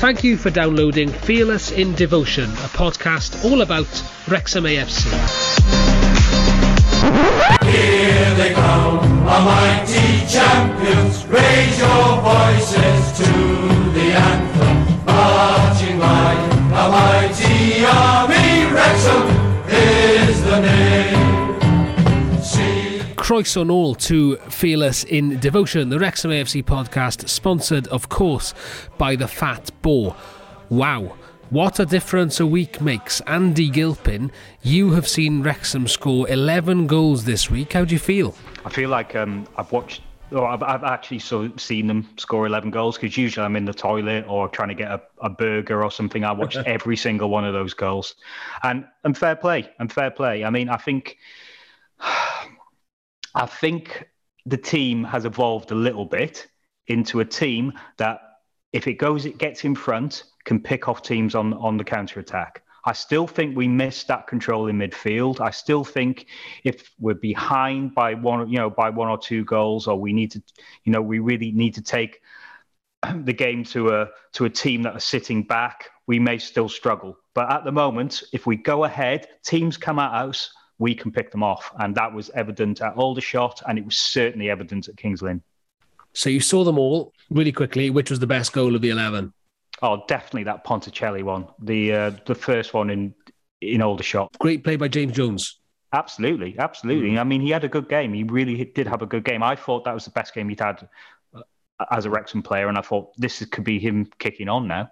Thank you for downloading Fearless in Devotion, a podcast all about Wrexham AFC. Here they come, a mighty champions. Raise your voices to the anthem. Marching line, a mighty army. Wrexham is the name. See Croeso all to Fearless in Devotion, the Wrexham AFC podcast, sponsored, of course, by the Fat Boar. Wow, what a difference a week makes. Andy Gilpin, you have seen Wrexham score 11 goals this week. How do you feel? I feel like um, I've watched, or I've, I've actually so, seen them score 11 goals because usually I'm in the toilet or trying to get a, a burger or something. I watched every single one of those goals. And, and fair play, and fair play. I mean, I think. I think the team has evolved a little bit into a team that, if it goes, it gets in front, can pick off teams on on the counter attack. I still think we missed that control in midfield. I still think if we're behind by one, you know, by one or two goals, or we need to, you know, we really need to take the game to a to a team that are sitting back, we may still struggle. But at the moment, if we go ahead, teams come at us, we can pick them off, and that was evident at Aldershot, and it was certainly evident at Kings Lynn. So you saw them all really quickly. Which was the best goal of the 11? Oh, definitely that Ponticelli one, the uh, the first one in in Aldershot. Great play by James Jones. Absolutely, absolutely. I mean, he had a good game. He really did have a good game. I thought that was the best game he'd had uh, as a Wrexham player, and I thought this could be him kicking on now.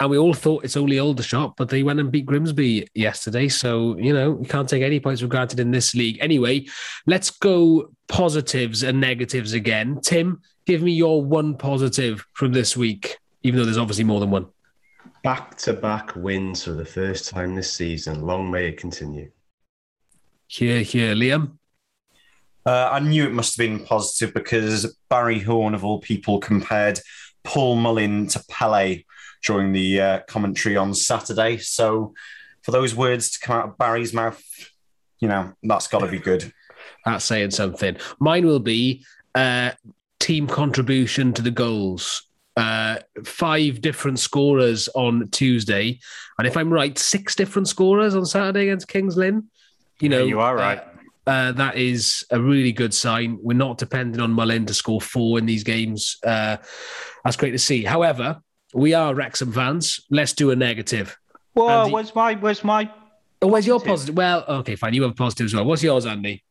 And we all thought it's only Aldershot, but they went and beat Grimsby yesterday. So, you know, you can't take any points for granted in this league. Anyway, let's go positives and negatives again. Tim, give me your one positive from this week, even though there's obviously more than one. Back to back wins for the first time this season. Long may it continue. Hear, hear, Liam. Uh, I knew it must have been positive because Barry Horne, of all people, compared Paul Mullin to Pele during the uh, commentary on Saturday. So, for those words to come out of Barry's mouth, you know, that's got to be good. That's saying something. Mine will be uh, team contribution to the goals. Uh, five different scorers on Tuesday, and if I'm right, six different scorers on Saturday against Kings Lynn. You know, you are right. Uh, uh, that is a really good sign. We're not depending on Mullin to score four in these games. Uh, that's great to see. However, we are Wrexham fans. Let's do a negative. Well, Andy- where's my where's my Oh, where's your Positive. Well, okay, fine. You have a positive as well. What's yours, Andy?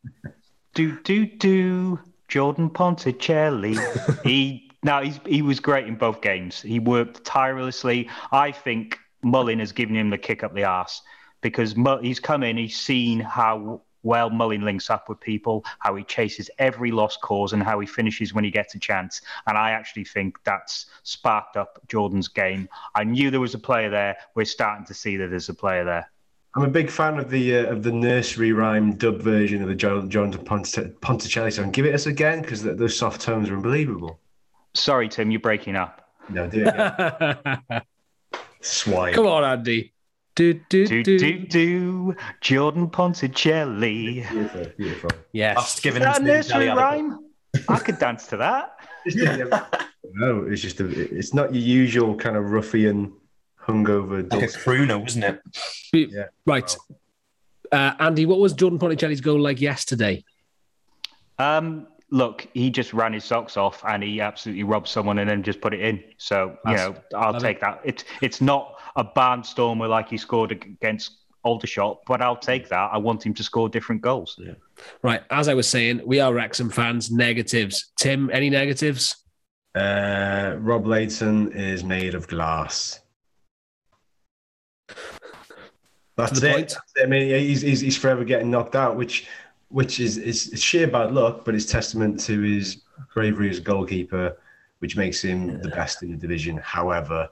do do do Jordan Ponticelli? he now he's he was great in both games. He worked tirelessly. I think Mullin has given him the kick up the arse because he's come in, he's seen how well Mullin links up with people, how he chases every lost cause, and how he finishes when he gets a chance. And I actually think that's sparked up Jordan's game. I knew there was a player there. We're starting to see that there's a player there. I'm a big fan of the uh, of the nursery rhyme dub version of the John Jonathan Pontic- Ponticelli song. Give it us again because those soft tones are unbelievable. Sorry, Tim, you're breaking up. No, do it again. Swine. Come on, Andy. Do, do, Do do. do do Jordan Ponticelli. Beautiful, beautiful. Yes. That's given Is that a nursery rhyme? I could dance to that. no, it's just a, it's not your usual kind of ruffian hungover. Like a dulce. crooner, wasn't it? Yeah. Right. Uh, Andy, what was Jordan Ponticelli's goal like yesterday? Um, look, he just ran his socks off and he absolutely robbed someone and then just put it in. So you know, I'll love take that. It's it's not a barnstormer like he scored against Aldershot, but I'll take that. I want him to score different goals. Right. As I was saying, we are Wrexham fans. Negatives. Tim, any negatives? Uh, Rob Lainton is made of glass. That's the it. point. I mean, he's, he's he's forever getting knocked out, which which is is it's sheer bad luck, but it's testament to his bravery as a goalkeeper, which makes him the best in the division. However,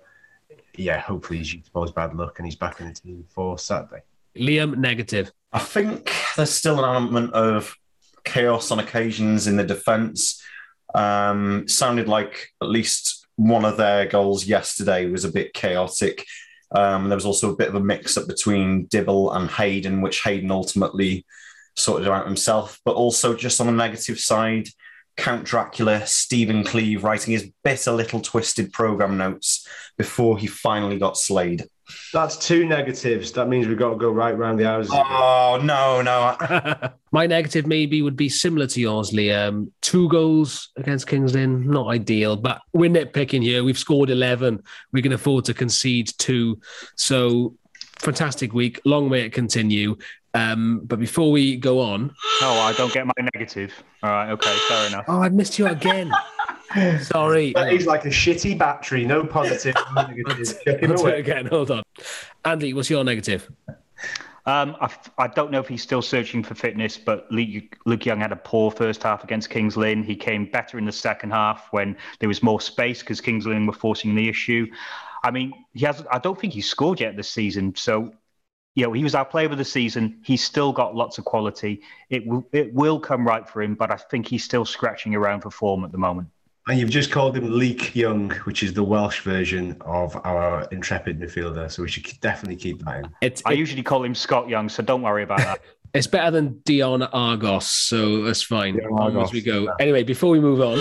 yeah, hopefully he's used his bad luck and he's back in the team for Saturday. Liam, negative. I think there's still an element of chaos on occasions in the defence. Um, sounded like at least one of their goals yesterday was a bit chaotic. Um, there was also a bit of a mix up between Dibble and Hayden, which Hayden ultimately sorted out himself. But also, just on the negative side, Count Dracula, Stephen Cleeve writing his bitter little twisted program notes before he finally got slayed. That's two negatives. That means we've got to go right round the houses. Oh no, no! My negative maybe would be similar to yours, Liam. Two goals against Kings Lynn, not ideal, but we're nitpicking here. We've scored 11. We can afford to concede two. So, fantastic week. Long may it continue. Um, but before we go on, Oh, I don't get my negative. All right, okay, fair enough. oh, I missed you again. Sorry. That is like a shitty battery. No positive, no negative. Check him I'll do it away. again. Hold on. Andy, what's your negative? Um, I, I don't know if he's still searching for fitness, but Luke, Luke Young had a poor first half against Kings Lynn. He came better in the second half when there was more space because Kings Lynn were forcing the issue. I mean, he has. I don't think he's scored yet this season. So, you know, he was our player of the season. He's still got lots of quality. It will it will come right for him, but I think he's still scratching around for form at the moment. And you've just called him Leek Young, which is the Welsh version of our intrepid midfielder. So we should definitely keep that in. It's, I it- usually call him Scott Young, so don't worry about that. it's better than Dion Argos, so that's fine. Dion On Argos, as we go. Anyway, before we move on,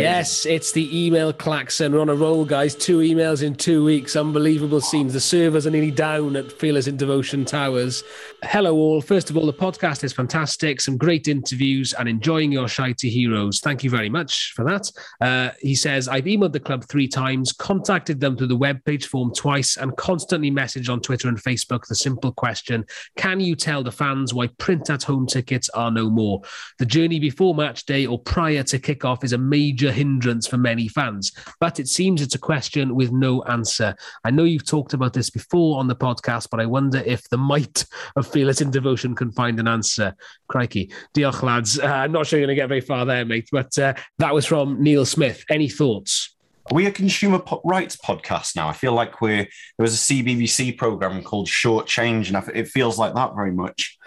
yes, it's the email klaxon. We're on a roll, guys. Two emails in two weeks. Unbelievable scenes. The servers are nearly down at Fearless in Devotion Towers. Hello, all. First of all, the podcast is fantastic. Some great interviews and enjoying your shitey heroes. Thank you very much for that. Uh, he says, I've emailed the club three times, contacted them through the webpage form twice, and constantly messaged on Twitter and Facebook the simple question Can you tell the fans why print at home tickets are no more? The journey before match day or prior to kickoff is a major hindrance for many fans, but it seems it's a question with no answer. I know you've talked about this before on the podcast, but I wonder if the might of Fearless in Devotion can find an answer. Crikey. Diolch, lads. Uh, I'm not sure you're going to get very far there, mate, but uh, that was from Neil Smith. Any thoughts? Are we a consumer po- rights podcast now? I feel like we're there was a CBBC program called Short Change, and it feels like that very much.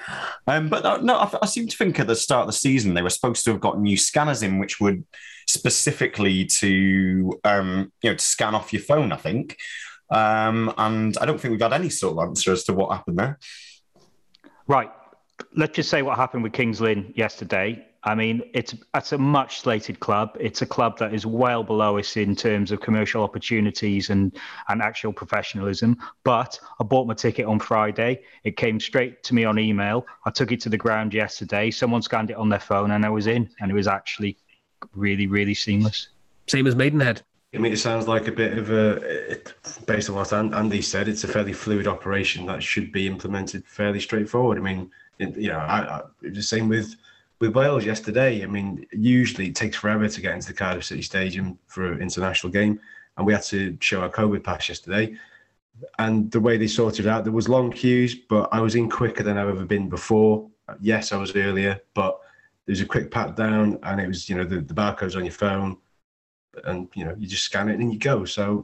Um, but no, I seem to think at the start of the season they were supposed to have got new scanners in, which would specifically to um, you know to scan off your phone. I think, um, and I don't think we've had any sort of answer as to what happened there. Right. Let's just say what happened with Kings Lynn yesterday. I mean, it's it's a much slated club. It's a club that is well below us in terms of commercial opportunities and and actual professionalism. But I bought my ticket on Friday. It came straight to me on email. I took it to the ground yesterday. Someone scanned it on their phone, and I was in. And it was actually really, really seamless. Same as Maidenhead. I mean, it sounds like a bit of a, it, based on what Andy said, it's a fairly fluid operation that should be implemented fairly straightforward. I mean, it, you know, I, I, the same with with Wales yesterday. I mean, usually it takes forever to get into the Cardiff City Stadium for an international game, and we had to show our COVID pass yesterday. And the way they sorted it out, there was long queues, but I was in quicker than I've ever been before. Yes, I was earlier, but there was a quick pat down, and it was you know the, the barcode's on your phone and you know you just scan it and you go. So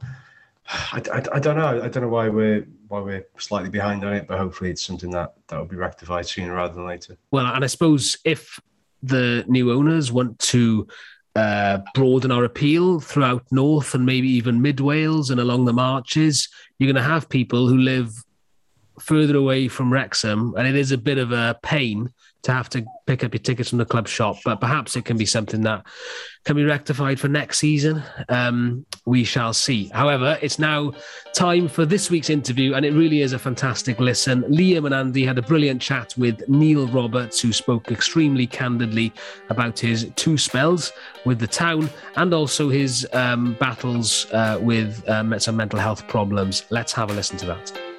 I, I, I don't know. I don't know why we're why we're slightly behind on it, but hopefully it's something that that will be rectified sooner rather than later. Well, and I suppose if the new owners want to uh, broaden our appeal throughout North and maybe even Mid Wales and along the marches, you're going to have people who live further away from Wrexham, and it is a bit of a pain to have to pick up your tickets from the club shop. But perhaps it can be something that can be rectified for next season. Um, we shall see. However, it's now time for this week's interview, and it really is a fantastic listen. Liam and Andy had a brilliant chat with Neil Roberts, who spoke extremely candidly about his two spells with the town and also his um, battles uh, with um, some mental health problems. Let's have a listen to that.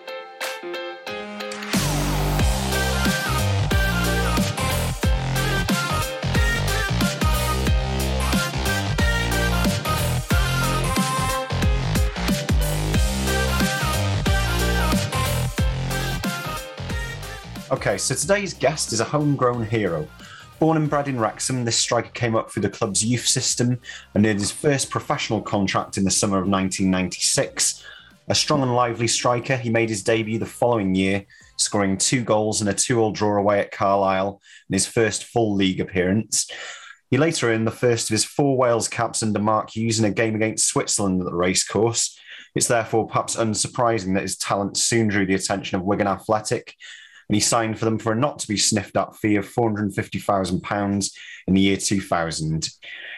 Okay, so today's guest is a homegrown hero. Born and bred in Wrexham, this striker came up through the club's youth system and earned his first professional contract in the summer of 1996. A strong and lively striker, he made his debut the following year, scoring two goals and a two-all draw away at Carlisle in his first full league appearance. He later earned the first of his four Wales caps under Mark Hughes in a game against Switzerland at the racecourse. It's therefore perhaps unsurprising that his talent soon drew the attention of Wigan Athletic, and he signed for them for a not to be sniffed at fee of £450,000 in the year 2000.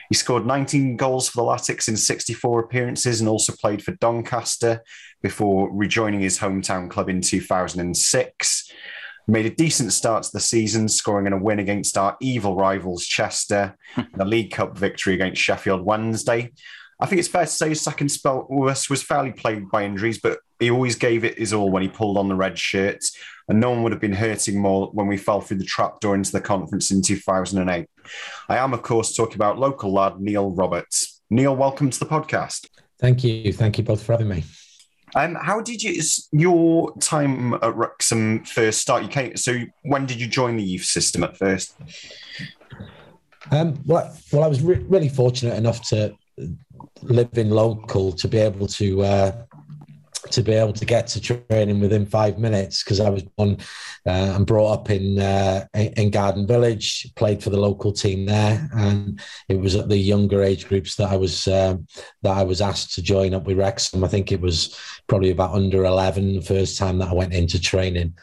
He scored 19 goals for the Latics in 64 appearances and also played for Doncaster before rejoining his hometown club in 2006. Made a decent start to the season, scoring in a win against our evil rivals Chester, and a League Cup victory against Sheffield Wednesday. I think it's fair to say his second spell us was fairly plagued by injuries, but he always gave it his all when he pulled on the red shirt, and no one would have been hurting more when we fell through the trapdoor into the conference in 2008. I am, of course, talking about local lad Neil Roberts. Neil, welcome to the podcast. Thank you. Thank you both for having me. Um, how did you your time at Wrexham first start? You came, so when did you join the youth system at first? Um, well, well, I was re- really fortunate enough to live in local to be able to uh, to be able to get to training within five minutes because I was born uh, and brought up in uh, in Garden Village, played for the local team there, and it was at the younger age groups that I was um, that I was asked to join up with Wrexham. I think it was probably about under eleven the first time that I went into training.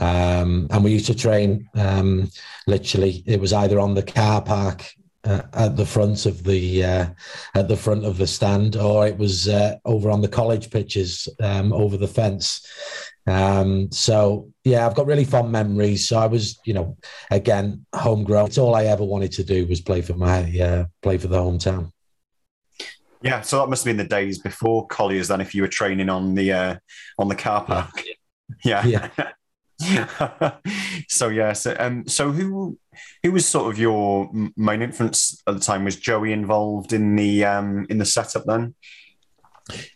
Um, and we used to train um, literally. It was either on the car park uh, at the front of the uh, at the front of the stand, or it was uh, over on the college pitches um, over the fence. Um, so yeah, I've got really fond memories. So I was, you know, again homegrown. It's all I ever wanted to do was play for my uh, play for the hometown. Yeah, so that must have been the days before Colliers. Then, if you were training on the uh, on the car park, yeah, yeah. so yeah, so um, so who who was sort of your main influence at the time? Was Joey involved in the um in the setup then?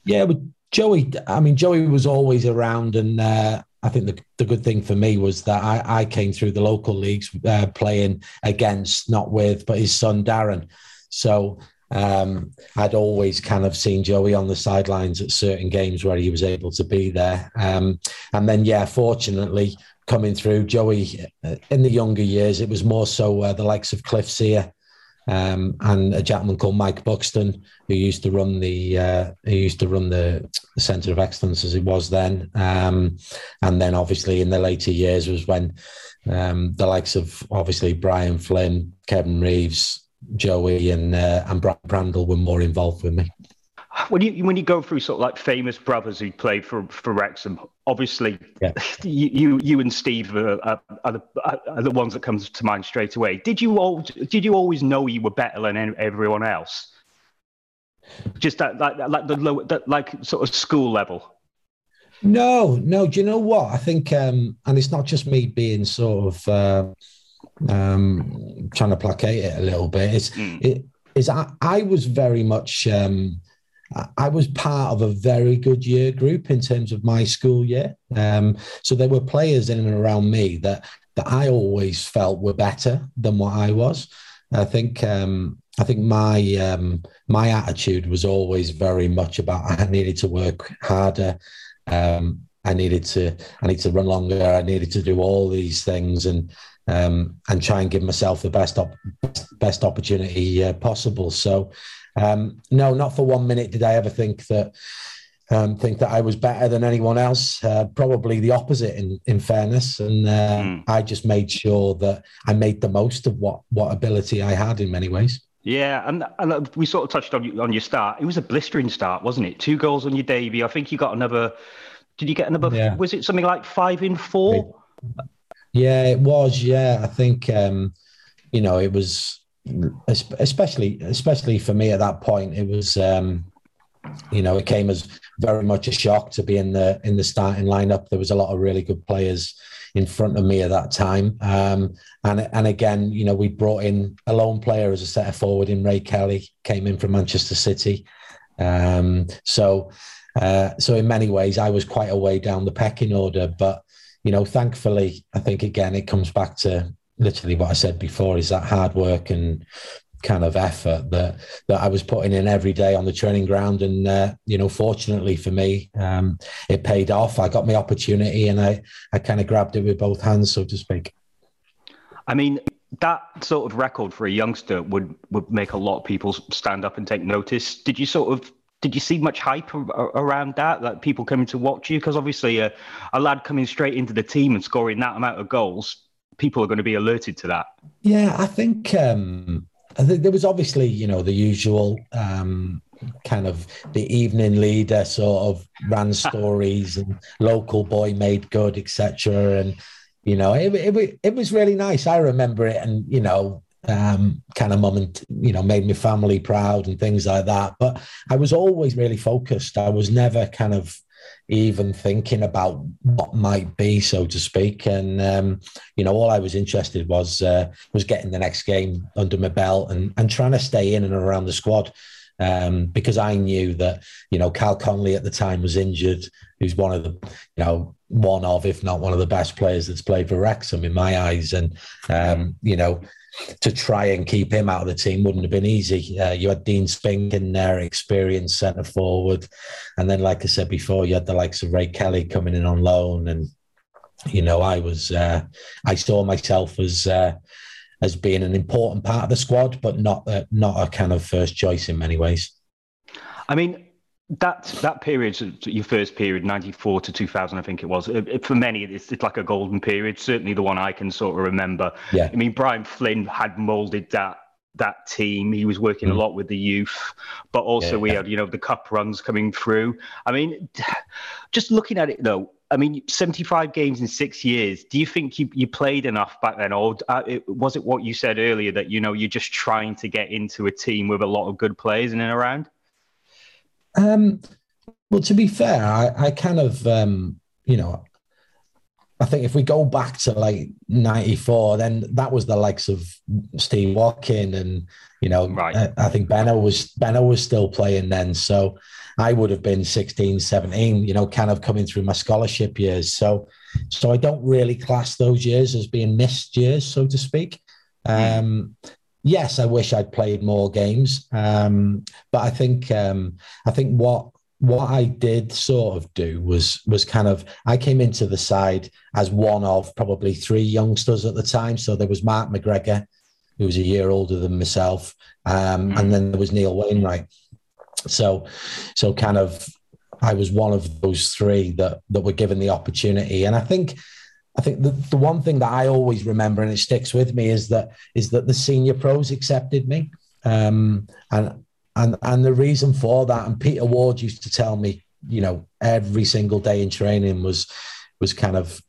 Yeah, but Joey. I mean, Joey was always around, and uh, I think the, the good thing for me was that I, I came through the local leagues uh, playing against, not with, but his son Darren. So um, I'd always kind of seen Joey on the sidelines at certain games where he was able to be there. Um, and then, yeah, fortunately, coming through, Joey uh, in the younger years, it was more so uh, the likes of Cliff Sear. Um, and a gentleman called Mike Buxton, who used to run the uh, who used to run the, Centre of Excellence as it was then, um, and then obviously in the later years was when um, the likes of obviously Brian Flynn, Kevin Reeves, Joey and uh, and Brad Brandle were more involved with me. When you when you go through sort of like famous brothers who played for for Wrexham, obviously yeah. you, you, you and Steve are, are, are, the, are the ones that comes to mind straight away. Did you all did you always know you were better than everyone else? Just that like like the low that like sort of school level. No, no. Do you know what? I think, um, and it's not just me being sort of. Uh, um, trying to placate it a little bit. Is mm. it is I, I was very much um, I was part of a very good year group in terms of my school year. Um, so there were players in and around me that that I always felt were better than what I was. I think um, I think my um, my attitude was always very much about I needed to work harder. Um, I needed to I need to run longer. I needed to do all these things, and um, and try and give myself the best op- best opportunity uh, possible. So, um, no, not for one minute did I ever think that um, think that I was better than anyone else. Uh, probably the opposite, in in fairness. And uh, mm. I just made sure that I made the most of what what ability I had in many ways. Yeah, and, and we sort of touched on on your start. It was a blistering start, wasn't it? Two goals on your debut. I think you got another. Did you get another? Yeah. Was it something like five in four? Yeah, it was. Yeah, I think um, you know it was especially especially for me at that point. It was um, you know it came as very much a shock to be in the in the starting lineup. There was a lot of really good players in front of me at that time. Um, and and again, you know, we brought in a lone player as a setter forward in Ray Kelly, came in from Manchester City. Um, so uh, so in many ways, I was quite a way down the pecking order, but you know, thankfully, I think again it comes back to literally what I said before is that hard work and kind of effort that that I was putting in every day on the training ground, and uh, you know, fortunately for me, um, it paid off. I got my opportunity, and I I kind of grabbed it with both hands, so to speak. I mean, that sort of record for a youngster would would make a lot of people stand up and take notice. Did you sort of did you see much hype around that? Like people coming to watch you? Because obviously, a, a lad coming straight into the team and scoring that amount of goals, people are going to be alerted to that. Yeah, I think um, I think there was obviously, you know, the usual um, kind of the evening leader sort of ran stories and local boy made good, etc. And you know, it, it it was really nice. I remember it, and you know, um, kind of moment, you know, made my family proud and things like that. But I was always really focused. I was never kind of even thinking about what might be, so to speak. And um, you know, all I was interested was uh, was getting the next game under my belt and and trying to stay in and around the squad. Um, because I knew that you know Karl Connolly at the time was injured, who's one of the you know one of if not one of the best players that's played for Wrexham in my eyes, and um, you know to try and keep him out of the team wouldn't have been easy. Uh, you had Dean Spink in there, experienced centre forward, and then, like I said before, you had the likes of Ray Kelly coming in on loan, and you know, I was uh, I saw myself as uh, as being an important part of the squad, but not a, not a kind of first choice in many ways. I mean, that that period, your first period, ninety four to two thousand, I think it was. For many, it's, it's like a golden period. Certainly, the one I can sort of remember. Yeah. I mean, Brian Flynn had moulded that that team. He was working mm. a lot with the youth, but also yeah, we had you know the cup runs coming through. I mean, just looking at it though. I mean, 75 games in six years. Do you think you, you played enough back then, or uh, it, was it what you said earlier that you know you're just trying to get into a team with a lot of good players in and around? Um, well, to be fair, I, I kind of, um, you know, I think if we go back to like 94, then that was the likes of Steve Watkin and, you know, right. I, I think Benno was, Benno was still playing then. So I would have been 16, 17, you know, kind of coming through my scholarship years. So, so I don't really class those years as being missed years, so to speak. Hmm. Um, yes, I wish I'd played more games, um, but I think um, I think what what I did sort of do was was kind of I came into the side as one of probably three youngsters at the time. So there was Mark McGregor, who was a year older than myself, um, and then there was Neil Wainwright. So so kind of I was one of those three that that were given the opportunity, and I think I think the, the one thing that I always remember and it sticks with me is that is that the senior pros accepted me. Um, and and and the reason for that, and Peter Ward used to tell me, you know, every single day in training was was kind of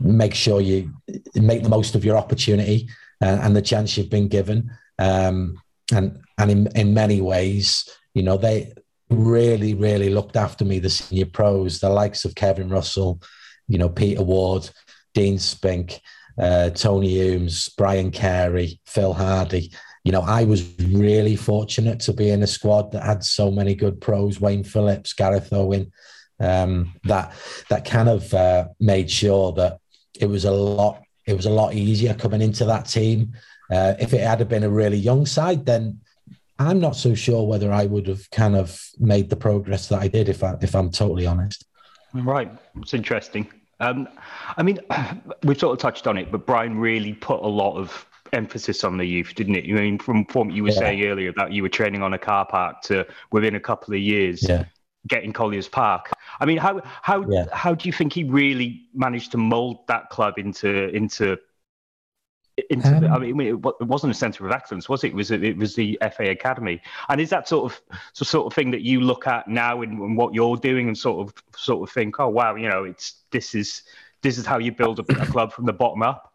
make sure you make the most of your opportunity uh, and the chance you've been given. Um, and and in, in many ways, you know, they really, really looked after me, the senior pros, the likes of Kevin Russell, you know, Peter Ward, Dean Spink, uh, Tony Humes, Brian Carey, Phil Hardy. You know, I was really fortunate to be in a squad that had so many good pros, Wayne Phillips, Gareth Owen, um, that that kind of uh, made sure that it was a lot it was a lot easier coming into that team. Uh, if it had been a really young side, then I'm not so sure whether I would have kind of made the progress that I did. If I if I'm totally honest. Right, it's interesting. Um, I mean, we've sort of touched on it, but Brian really put a lot of emphasis on the youth, didn't it? I mean, from, from what you were yeah. saying earlier about you were training on a car park to within a couple of years yeah. getting Colliers Park. I mean, how how yeah. how do you think he really managed to mold that club into into into um, the, I um, mean, it wasn't a centre of excellence, was it? It was it was the FA Academy, and is that sort of the sort of thing that you look at now in, in, what you're doing and sort of sort of think, oh wow, you know, it's this is this is how you build a, a club from the bottom up.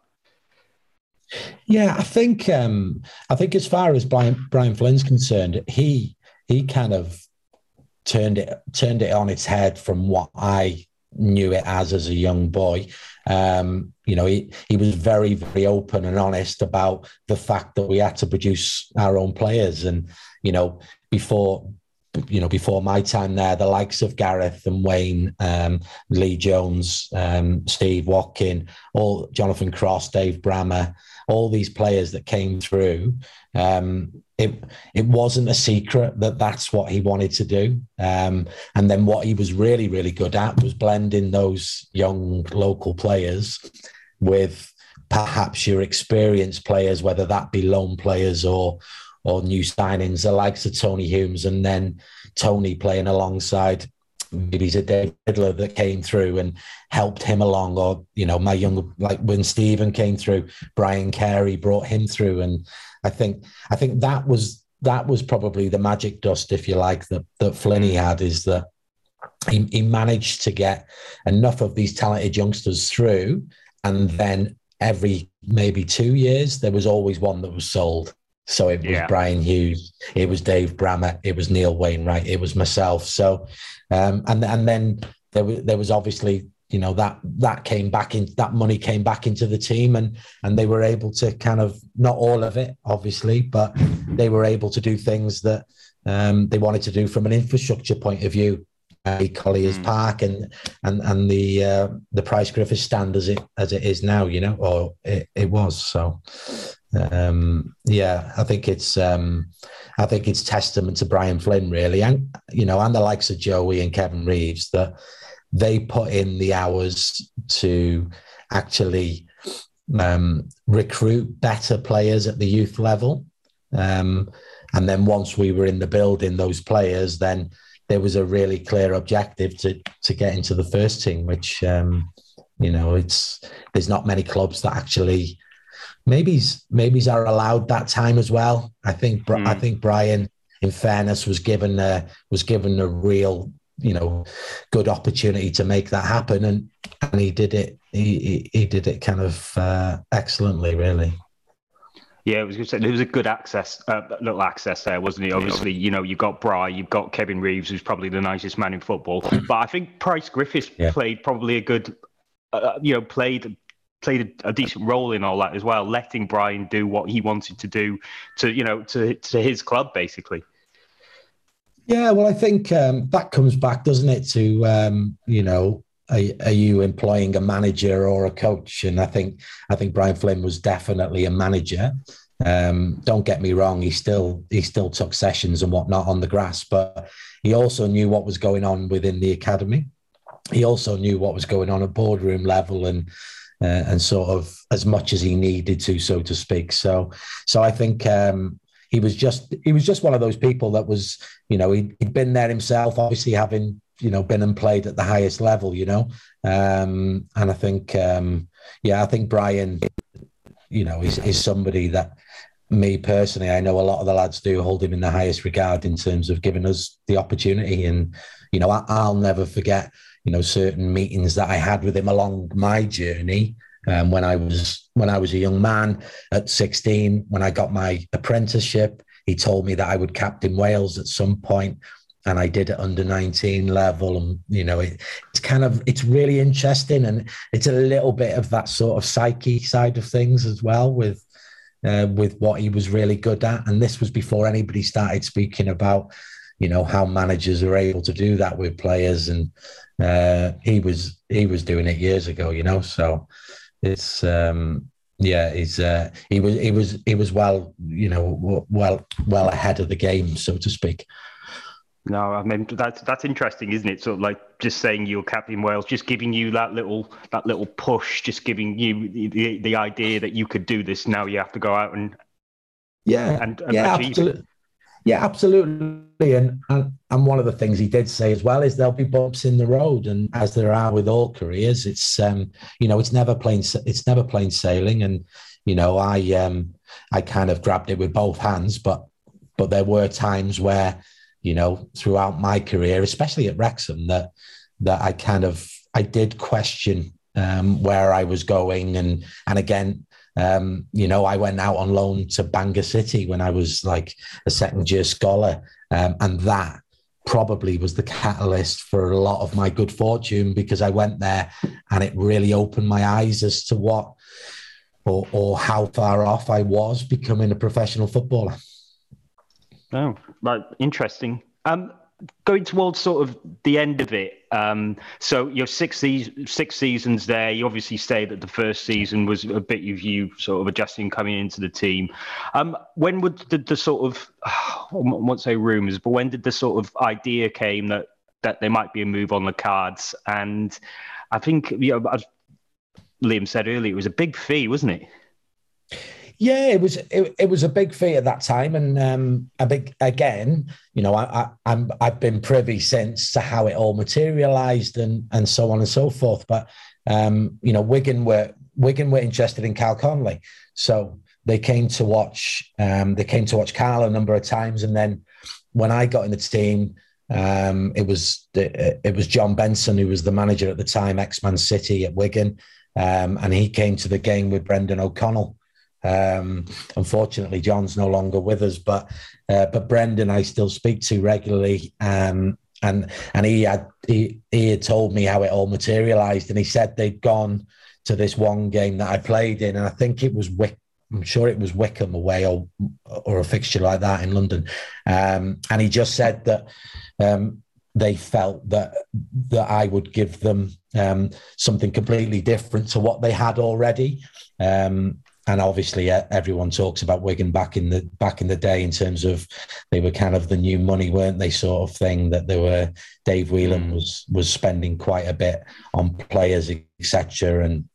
Yeah, I think um, I think as far as Brian Brian Flynn's concerned, he he kind of turned it turned it on its head from what I knew it as as a young boy. Um, you know, he, he was very, very open and honest about the fact that we had to produce our own players. And, you know, before, you know, before my time there, the likes of Gareth and Wayne, um, Lee Jones, um, Steve Watkin, all Jonathan Cross, Dave Brammer, all these players that came through, um, it it wasn't a secret that that's what he wanted to do. Um, and then what he was really really good at was blending those young local players with perhaps your experienced players, whether that be loan players or or new signings, the likes of Tony Humes, and then Tony playing alongside maybe a Dave that came through and helped him along, or you know, my young like when Stephen came through, Brian Carey brought him through, and I think I think that was that was probably the magic dust, if you like, that that Flinney had is that he, he managed to get enough of these talented youngsters through, and then every maybe two years there was always one that was sold. So it was Yeah. Brian Hughes, it was Dave Brammer, it was Neil Wainwright, it was myself. So, um, and and then there was there was obviously you know that that came back in that money came back into the team and and they were able to kind of not all of it obviously, but they were able to do things that um, they wanted to do from an infrastructure point of view. Uh, Colliers Mm. Park and and and the uh, the Pryce Griffiths stand as it as it is now, you know, or it, it was. So um, yeah, I think it's um, I think it's testament to Brian Flynn really, and you know, and the likes of Joey and Kevin Reeves that they put in the hours to actually um, recruit better players at the youth level. Um, and then once we were in the building, those players, then there was a really clear objective to to get into the first team, which um, you know, it's there's not many clubs that actually maybe's maybe's are allowed that time as well. I think Bri- I Mm. think Brian, in fairness, was given a was given a real you know good opportunity to make that happen, and and he did it. He he, he did it kind of uh, excellently, really. Yeah, it was good. There was a good access, uh, little access there, wasn't it? Obviously, you know, you've got Bry, you've got Kevin Reeves, who's probably the nicest man in football. But I think Pryce Griffiths Yeah. played probably a good, uh, you know, played played a, a decent role in all that as well, letting Brian do what he wanted to do to, you know, to to his club basically. Yeah, well, I think um, that comes back, doesn't it, to um, you know, are, are you employing a manager or a coach? And I think I think Brian Flynn was definitely a manager. Um, don't get me wrong; he still he still took sessions and whatnot on the grass, but he also knew what was going on within the academy. He also knew what was going on at boardroom level and uh, and sort of as much as he needed to, so to speak. So so I think um, he was just he was just one of those people that was you know he'd, he'd been there himself, obviously having you know been and played at the highest level, you know, um, and I think um, yeah, I think Brian, you know, is is somebody that me personally, I know a lot of the lads do hold him in the highest regard in terms of giving us the opportunity, and you know, I, I'll never forget you know certain meetings that I had with him along my journey um, when I was when I was a young man at 16 when I got my apprenticeship he told me that I would captain Wales at some point and I did it under 19 level and you know it, it's kind of it's really interesting and it's a little bit of that sort of psyche side of things as well with uh, with what he was really good at and this was before anybody started speaking about you know how managers are able to do that with players and uh, he was he was doing it years ago you know so it's um yeah he's uh he was he was he was well you know well well ahead of the game so to speak No, I mean that's that's interesting, isn't it? So like just saying you're captain Wales, just giving you that little that little push, just giving you the, the, the idea that you could do this. Now you have to go out and yeah and, and yeah achieve it. Yeah absolutely. And, and and one of the things he did say as well is there'll be bumps in the road and as there are with all careers it's um you know it's never plain it's never plain sailing. And you know i um i kind of grabbed it with both hands but but there were times where you know throughout my career especially at wrexham that that i kind of i did question um where i was going. And and again um, you know, I went out on loan to Bangor City when I was like a second year scholar, um, and that probably was the catalyst for a lot of my good fortune because I went there and it really opened my eyes as to what or, or how far off I was becoming a professional footballer. Oh, right, interesting. Um, going towards sort of the end of it. Um, so you're six six seasons there. You obviously say that the first season was a bit of you sort of adjusting coming into the team. Um, when would the, the sort of I won't say rumors, but when did the sort of idea came that that there might be a move on the cards? And I think you know, as Liam said earlier, it was a big fee, wasn't it? Yeah, it was it, it was a big feat at that time, and um, a big again. You know, I, I I'm I've been privy since to how it all materialised and and so on and so forth. But um, you know, Wigan were Wigan were interested in Karl Connolly, so they came to watch. Um, they came to watch Cal a number of times, and then when I got in the team, um, it was it was John Benson who was the manager at the time, ex Man City at Wigan, um, and he came to the game with Brendan O'Connell. Um, unfortunately, John's no longer with us, but uh, but Brendan I still speak to regularly, um, and and he had he, he had told me how it all materialised, and he said they'd gone to this one game that I played in, and I think it was Wick. I'm sure it was Wycombe away or or a fixture like that in London, um, and he just said that um, they felt that that I would give them um, something completely different to what they had already. Um, and obviously, everyone talks about Wigan back in the back in the day in terms of they were kind of the new money, weren't they? Sort of thing that they were. Dave Whelan mm. was was spending quite a bit on players, etc. And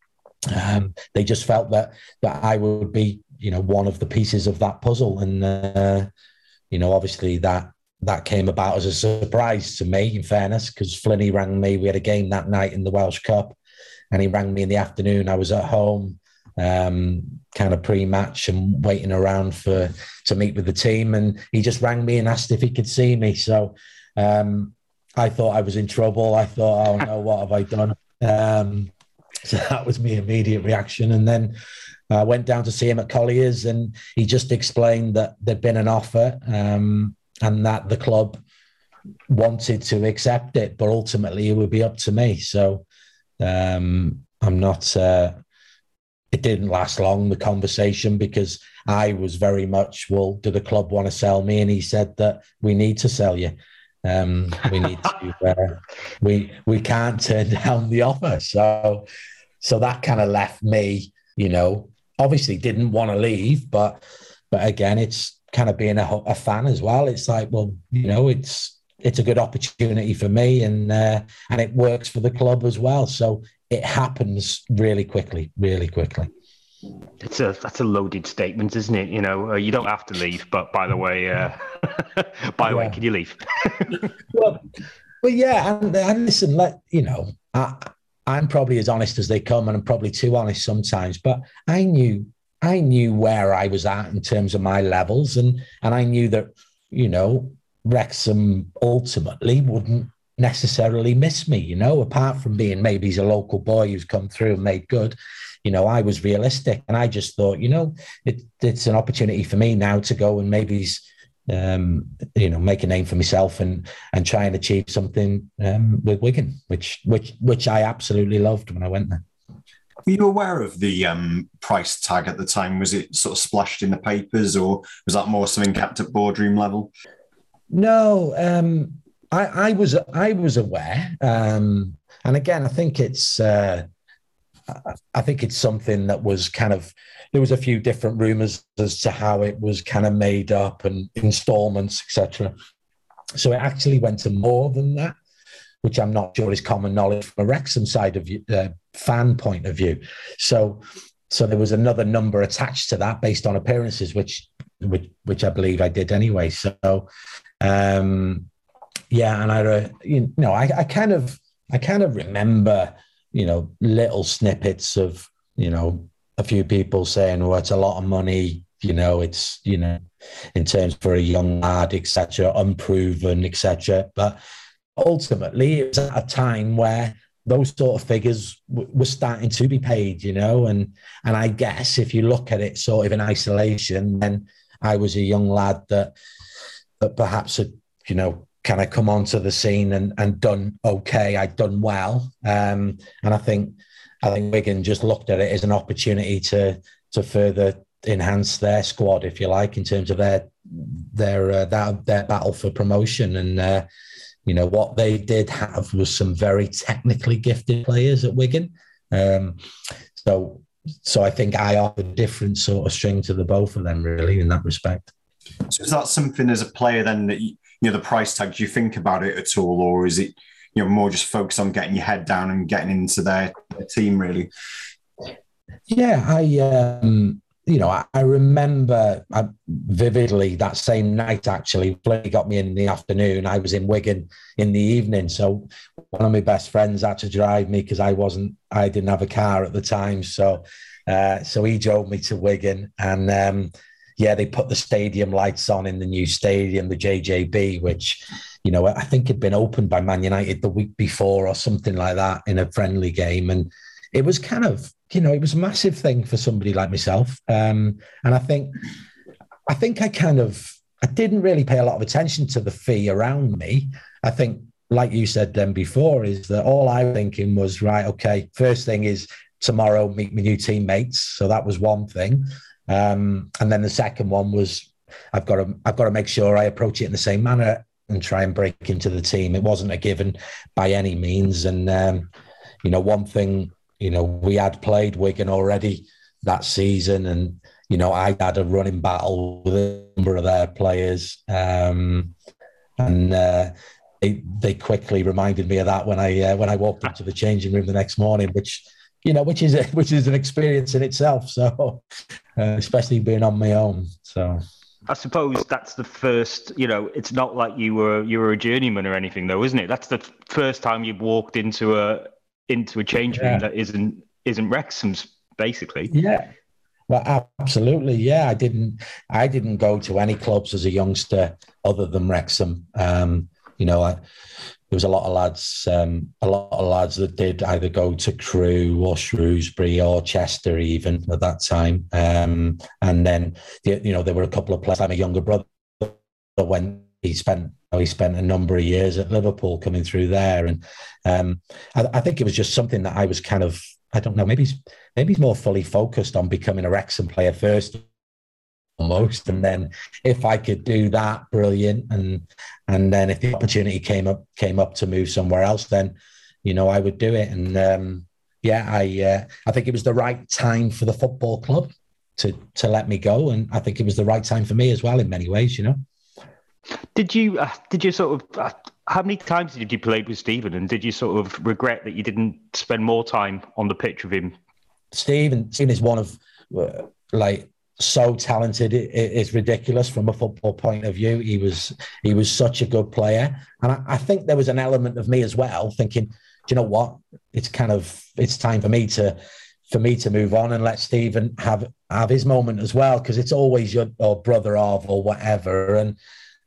um, they just felt that that I would be, you know, one of the pieces of that puzzle. And uh, you know, obviously that that came about as a surprise to me, in fairness, because Flinny rang me. We had a game that night in the Welsh Cup, and he rang me in the afternoon. I was at home, um, kind of pre-match and waiting around for to meet with the team, and he just rang me and asked if he could see me. So um, I thought I was in trouble. I thought, oh no, what have I done? Um, so that was my immediate reaction, and then. I went down to see him at Collier's, and he just explained that there'd been an offer um, and that the club wanted to accept it, but ultimately it would be up to me. So um, I'm not. Uh, it didn't last long the conversation because I was very much, well, do the club want to sell me? And he said that we need to sell you. Um, we need to. Uh, we we can't turn down the offer. So so that kind of left me. You know, obviously didn't want to leave, but but again, it's kind of being a, a, fan as well. It's like, well, you know, it's it's a good opportunity for me, and uh, and it works for the club as well. So it happens really quickly, really quickly. It's a that's a loaded statement, isn't it? You know, uh, you don't have to leave, but by the way, uh, by the yeah. way, can you leave? well, well, yeah, and, and listen, let you know, I, I'm probably as honest as they come, and I'm probably too honest sometimes. But I knew I knew where I was at in terms of my levels, and and I knew that you know Wrexham ultimately wouldn't necessarily miss me. You know, apart from being maybe he's a local boy who's come through and made good. You know, I was realistic, and I just thought, you know, it, it's an opportunity for me now to go and maybe um, you know, make a name for myself and and try and achieve something um, with Wigan, which which which I absolutely loved when I went there. Were you aware of the um, price tag at the time? Was it sort of splashed in the papers, or was that more something kept at boardroom level? No, um, I, I, was I was aware, um, and again, I think it's uh, I think it's something that was kind of there was a few different rumors as to how it was kind of made up and installments, etc. So it actually went to more than that which I'm not sure is common knowledge from a Wrexham side of uh, fan point of view. So, so there was another number attached to that based on appearances, which which which I believe I did anyway. So, um, yeah, and I, uh, you know, I, I kind of I kind of remember, you know, little snippets of you know a few people saying, well, it's a lot of money." You know, it's you know, in terms for a young lad, etc., unproven, etc. But ultimately it was at a time where those sort of figures w- were starting to be paid, you know, and and I guess if you look at it sort of in isolation, then I was a young lad that that perhaps had, you know, kind of come onto the scene and and done okay. I'd done well, um, and I think I think Wigan just looked at it as an opportunity to to further enhance their squad, if you like, in terms of their their uh, their, their battle for promotion and. Uh, you know, what they did have was some very technically gifted players at Wigan. Um, so, so I think I offer a different sort of string to the both of them, really, in that respect. So, is that something as a player then that you, you know the price tag? Do you think about it at all, or is it you know more just focus on getting your head down and getting into their, their team, really? Yeah, I um, you know, I, I remember I, vividly that same night. Actually, play got me in the afternoon. I was in Wigan in the evening, so one of my best friends had to drive me because I wasn't. I didn't have a car at the time, so uh, so he drove me to Wigan, and um, yeah, they put the stadium lights on in the new stadium, the JJB, which you know I think had been opened by Man United the week before or something like that in a friendly game, and it was kind of you know it was a massive thing for somebody like myself, um, and I think I think I kind of I didn't really pay a lot of attention to the fee around me. I think, like you said then before, is that all I was thinking was right. Okay, first thing is tomorrow meet my new teammates. So that was one thing. Um, and then the second one was I've got to I've got to make sure I approach it in the same manner and try and break into the team. It wasn't a given by any means. And um, you know, one thing, you know, we had played Wigan already that season, and you know, I had a running battle with a number of their players. Um, and uh, they, they quickly reminded me of that when I uh, when I walked into the changing room the next morning, which you know, which is a, which is an experience in itself. So, uh, especially being on my own. So, I suppose that's the first. You know, it's not like you were you were a journeyman or anything, though, isn't it? That's the first time you've walked into a into a change room yeah. that isn't isn't Wrexham's, basically. Yeah. Well, absolutely, yeah. I didn't, I didn't go to any clubs as a youngster other than Wrexham. Um, you know, I, there was a lot of lads, um, a lot of lads that did either go to Crewe or Shrewsbury or Chester even at that time. Um, and then, you know, there were a couple of players. I'm a younger brother when he spent he spent a number of years at Liverpool coming through there, and um, I, I, think it was just something that I was kind of I don't know maybe maybe he's more fully focused on becoming a Wrexham player first almost. And then if I could do that, brilliant. And and then if the opportunity came up came up to move somewhere else, then you know I would do it. And um, yeah, I uh, I think it was the right time for the football club to to let me go, and I think it was the right time for me as well in many ways. You know. Did you uh, did you sort of uh, how many times did you play with Stephen, and did you sort of regret that you didn't spend more time on the pitch with him? Stephen, Stephen is one of uh, like so talented it, it's ridiculous from a football point of view. He was he was such a good player. And I, I, think there was an element of me as well thinking do you know what? It's kind of it's time for me to for me to move on and let Stephen have have his moment as well because it's always your or brother of or whatever. And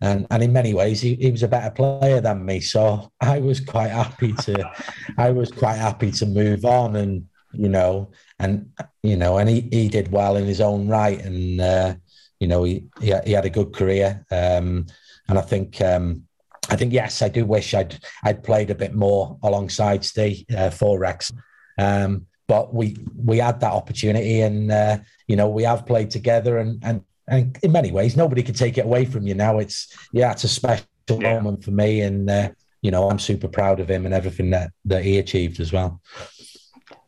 and and in many ways he, he was a better player than me. So I was quite happy to I was quite happy to move on and you know and you know, and he, he did well in his own right, and uh, you know, he, he, he had a good career, um, and I think. Um, I think yes, I do wish I'd I'd played a bit more alongside Steve uh, for Rex, um, but we we had that opportunity, and uh, you know we have played together, and and and in many ways nobody can take it away from you now. It's yeah, it's a special yeah. moment for me, and uh, you know I'm super proud of him and everything that that he achieved as well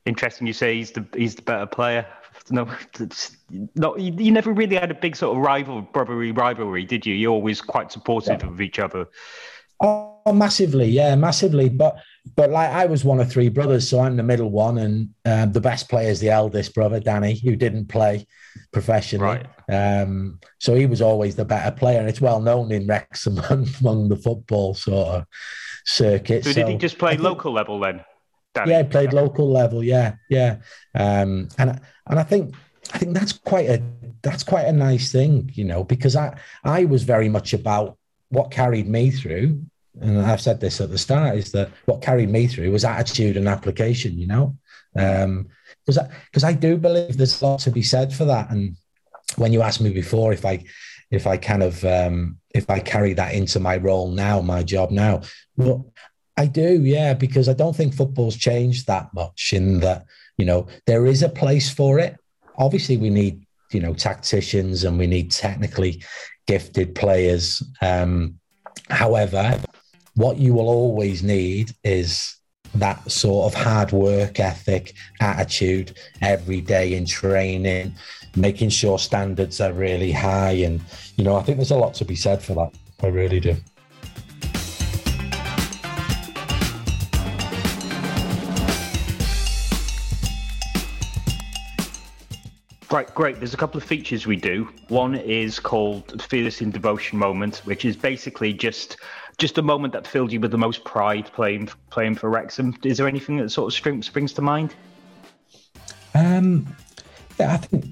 interesting you say he's the he's the better player. No, not you, never really had a big sort of rival brotherly rivalry, did you? You're always quite supportive yeah. of each other. Oh, massively, yeah, massively. But but like I was one of three brothers, so I'm the middle one, and um, the best player is the eldest brother, Danny, who didn't play professionally. Right. Um, so he was always the better player, and it's well known in Wrexham among the football sort of circuit. So, so did he just play local level then? Danny. Yeah, played local level. Yeah, yeah. Um, and and I think I think that's quite a that's quite a nice thing, you know, because I I was very much about what carried me through, and I've said this at the start is that what carried me through was attitude and application, you know, because um, because I, I do believe there's a lot to be said for that. And when you asked me before if I if I kind of um, if I carry that into my role now, my job now, well, I do, yeah, because I don't think football's changed that much in that, you know, there is a place for it. Obviously, we need, you know, tacticians and we need technically gifted players. Um, however, what you will always need is that sort of hard work ethic, attitude every day in training, making sure standards are really high. And, you know, I think there's a lot to be said for that. I really do. Great, great. There's a couple of features we do. One is called Fearless in Devotion Moment, which is basically just just a moment that filled you with the most pride playing playing for Wrexham. Is there anything that sort of springs, to mind? Um, yeah, I think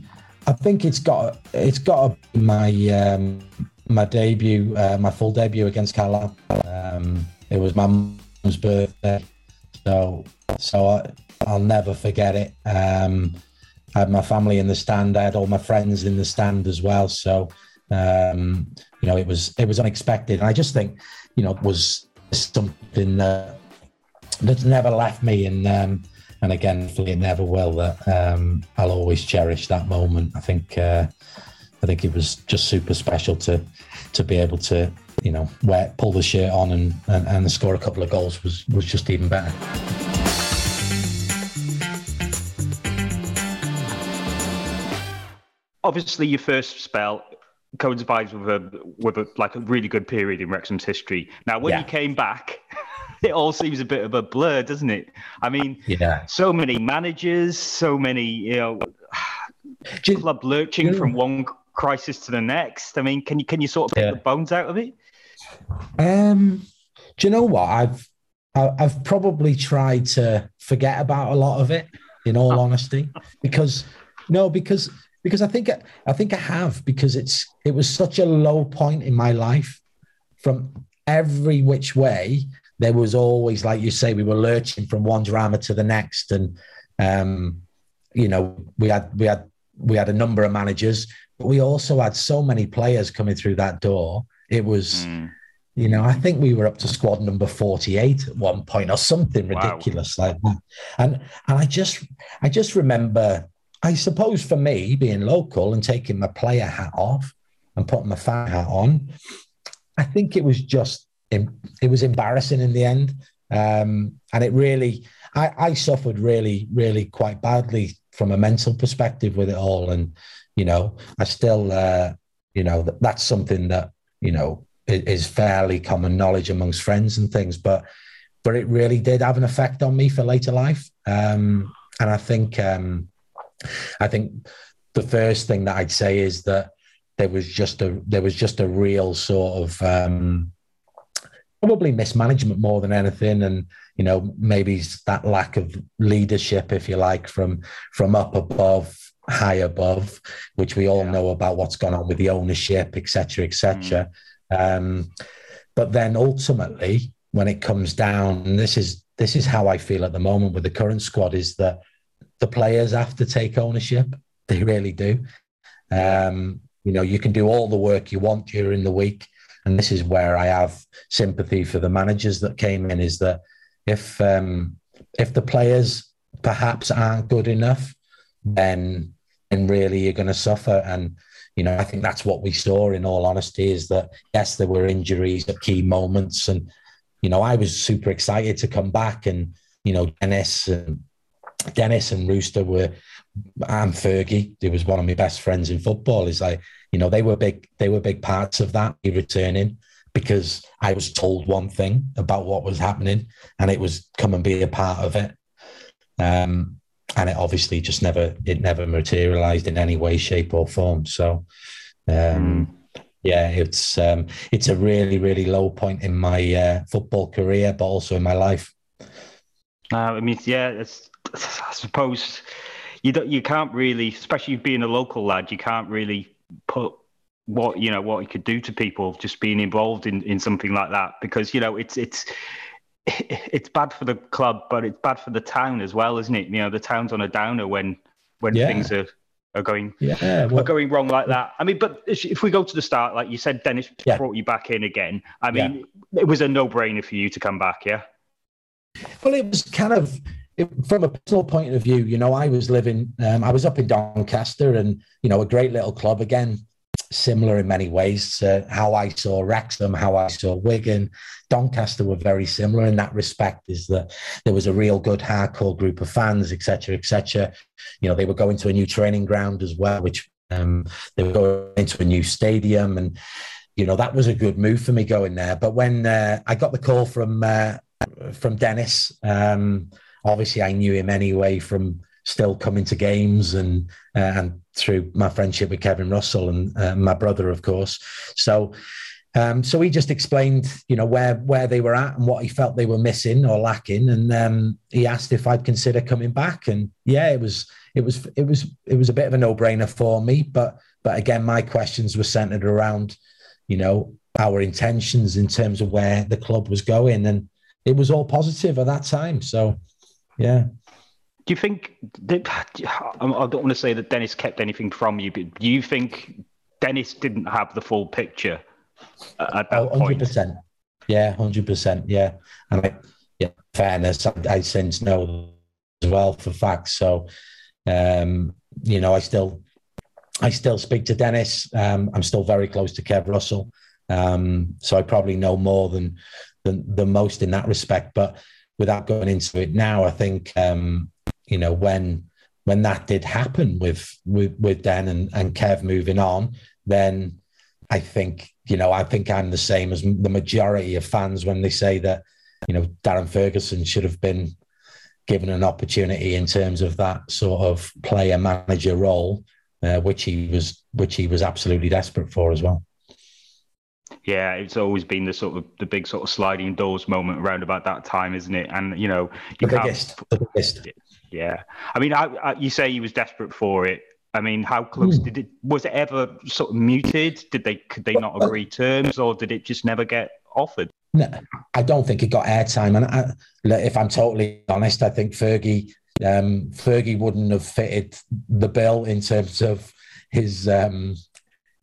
I think it's got it's got my um, my debut, uh, my full debut against Carlisle. Um, it was my mum's birthday, so so I, I'll never forget it. Um, I had my family in the stand. I had all my friends in the stand as well. So um, you know, it was it was unexpected. And I just think, you know, it was something that that's never left me. And um, and again, hopefully it never will. That um, I'll always cherish that moment. I think uh, I think it was just super special to to be able to you know wear pull the shirt on and and, and score a couple of goals was was just even better. Obviously, your first spell coincides with a with a like a really good period in Wrexham's history. Now, when Yeah. you came back, it all seems a bit of a blur, doesn't it? I mean, Yeah. so many managers, so many you know, you- club lurching from one crisis to the next. I mean, can you can you sort of pick Yeah. the bones out of it? Um, do you know what I've I- I've probably tried to forget about a lot of it. In all honesty, because no, because because I think I think I have because it's it was such a low point in my life. From every which way, there was always like you say we were lurching from one drama to the next, and um, you know we had we had we had a number of managers, but we also had so many players coming through that door. It was. You know, I think we were up to squad number 48 at one point or something Wow. ridiculous like that. And and I just I just remember, I suppose for me being local and taking my player hat off and putting my fan hat on, I think it was just it was embarrassing in the end. Um, and it really I, I suffered really, really quite badly from a mental perspective with it all. And, you know, I still uh, you know, that, that's something that, you know, is fairly common knowledge amongst friends and things, but but it really did have an effect on me for later life. Um, and I think um, I think the first thing that I'd say is that there was just a there was just a real sort of um, probably mismanagement more than anything, and you know maybe that lack of leadership, if you like, from from up above, high above, which we all Yeah. know about what's gone on with the ownership, etc., etc. Um, but then ultimately, when it comes down, and this is this is how I feel at the moment with the current squad, is that the players have to take ownership. They really do. Um, you know, you can do all the work you want during the week, and this is where I have sympathy for the managers that came in. Is that if um, if the players perhaps aren't good enough, then then really you're going to suffer. And you know, I think that's what we saw. In all honesty, is that yes, there were injuries at key moments, and you know, I was super excited to come back, and you know, Dennis and Dennis and Rooster were, and Fergie, who was one of my best friends in football, is like, you know, they were big, they were big parts of that me returning because I was told one thing about what was happening, and it was come and be a part of it. Um, and it obviously just never, it never materialized in any way, shape, or form. So, um, yeah, it's um, it's a really, really low point in my uh, football career, but also in my life. Uh, I mean, yeah, it's, I suppose you don't, you can't really, especially being a local lad, you can't really put what you know what you could do to people just being involved in, in something like that because you know it's it's it's bad for the club, but it's bad for the town as well, isn't it? You know, the town's on a downer when when Yeah. things are are going Yeah, are going wrong like that. I mean, but if we go to the start, like you said, Dennis Yeah. brought you back in again. I mean, it was a no brainer for you to come back, yeah. Well, it was kind of it, from a personal point of view. You know, I was living, um, I was up in Doncaster, and you know, a great little club again, similar in many ways to how I saw Wrexham, how I saw Wigan. Doncaster were very similar in that respect. Is that there was a real good hardcore group of fans, etc., etc. You know, they were going to a new training ground as well, which um, they were going into a new stadium, and you know that was a good move for me going there. But when uh, I got the call from uh, from Dennis. Um, obviously, I knew him anyway from still coming to games and uh, and through my friendship with Kevin Russell and uh, my brother, of course. So. Um, so he just explained, you know, where where they were at and what he felt they were missing or lacking, and um, he asked if I'd consider coming back. And yeah, it was it was it was it was a bit of a no brainer for me. But but again, my questions were centered around, you know, our intentions in terms of where the club was going, and it was all positive at that time. So yeah. Do you think that, I don't want to say that Dennis kept anything from you, but do you think Dennis didn't have the full picture at that oh, 100%. point? Yeah, hundred percent. Yeah, and I, yeah, fairness, I, I since know as well for facts. So, um, you know, I still, I still speak to Dennis. Um, I'm still very close to Kev Russell. Um, so I probably know more than, than than most in that respect. But without going into it now, I think um, you know when when that did happen with with with Dan and, and Kev moving on, then I think you know I think I'm the same as the majority of fans when they say that you know Darren Ferguson should have been given an opportunity in terms of that sort of player manager role, uh, which he was which he was absolutely desperate for as well. Yeah, it's always been the sort of the big sort of sliding doors moment around about that time, isn't it? And you know, you the biggest, the biggest. Yeah, I mean, I, I, you say he was desperate for it. I mean, how close mm. did it? Was it ever sort of muted? Did they could they not agree terms, or did it just never get offered? No, I don't think it got airtime. And I, if I'm totally honest, I think Fergie um, Fergie wouldn't have fitted the bill in terms of his um,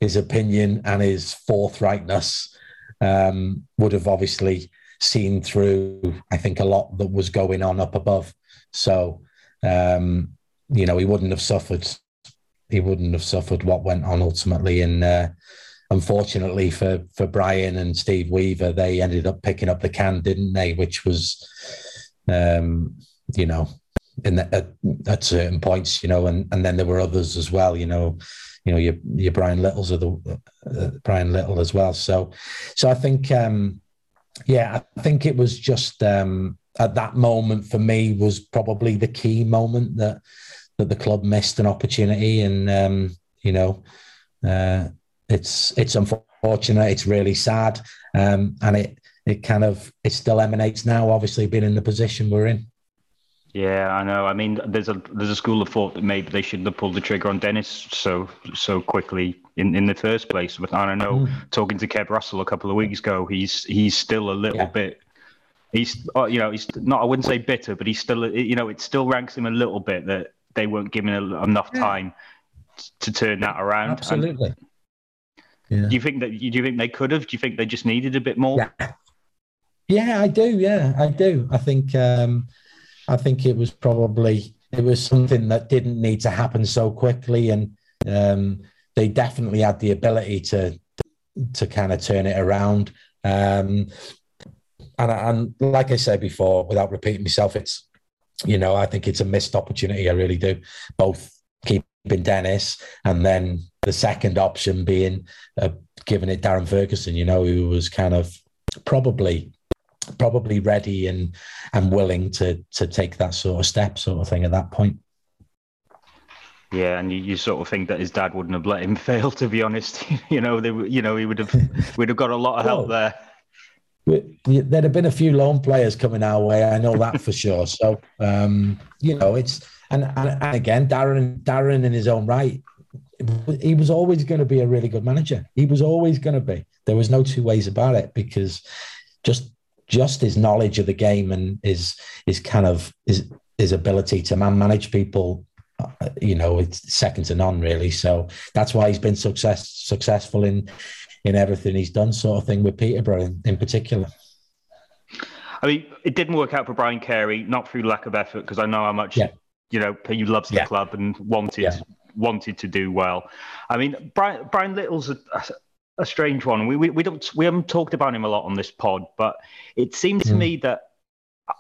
his opinion and his forthrightness um, would have obviously seen through, I think, a lot that was going on up above. So, um, you know, he wouldn't have suffered. He wouldn't have suffered what went on ultimately. And uh, unfortunately for for Brian and Steve Weaver, they ended up picking up the can, didn't they? Which was, um, you know, in the, at, at certain points, you know, and and then there were others as well, you know you know your your Brian Littles of the uh, Brian Little as well. So so I think um, yeah, I think it was just um, at that moment for me was probably the key moment that that the club missed an opportunity, and um, you know uh, it's it's unfortunate, it's really sad, um, and it it kind of it still emanates now. Obviously, being in the position we're in. Yeah, I know. I mean, there's a there's a school of thought that maybe they shouldn't have pulled the trigger on Dennis so so quickly in, in the first place. But I don't know. Mm. Talking to Kev Russell a couple of weeks ago, he's he's still a little yeah. bit. He's uh, you know he's not. I wouldn't say bitter, but he's still you know it still ranks him a little bit that they weren't given enough time yeah. to turn that around. Absolutely. yeah. Do you think that? Do you think they could have? Do you think they just needed a bit more? Yeah. Yeah, I do. Yeah, I do. I think. um I think it was probably it was something that didn't need to happen so quickly, and um, they definitely had the ability to to kind of turn it around. Um, and, and like I said before, without repeating myself, it's you know I think it's a missed opportunity. I really do. Both keeping Dennis and then the second option being uh, giving it Darren Ferguson. You know, who was kind of probably probably ready and and willing to to take that sort of step, sort of thing at that point. Yeah, and you, you, sort of think that his dad wouldn't have let him fail. To be honest, you know, they, you know, he would have, would have got a lot of help there. There'd have been a few loan players coming our way. I know that for sure. So, um, you know, it's and, and, and again, Darren, Darren in his own right, he was always going to be a really good manager. He was always going to be. There was no two ways about it because just just his knowledge of the game and his his kind of his his ability to man manage people uh, you know it's second to none really so that's why he's been success successful in in everything he's done sort of thing with peterborough in, in particular i mean it didn't work out for brian carey not through lack of effort because i know how much yeah. you know he loves the yeah. club and wanted yeah. wanted to do well i mean brian brian little's a, a strange one. We, we, we don't we haven't talked about him a lot on this pod, but it seemed to mm. me that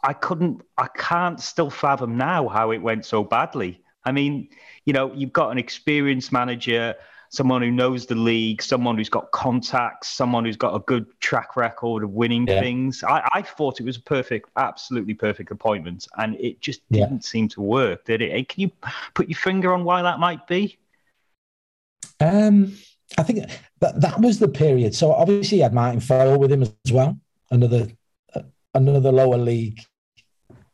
I couldn't I can't still fathom now how it went so badly. I mean, you know, you've got an experienced manager someone who knows the league, someone who's got contacts, someone who's got a good track record of winning yeah. things. I, I, thought it was a perfect, absolutely perfect appointment, and it just didn't yeah. seem to work, did it? Can you put your finger on why that might be? Um, I think that that was the period. So obviously, he had Martin Foyle with him as well, another uh, another lower league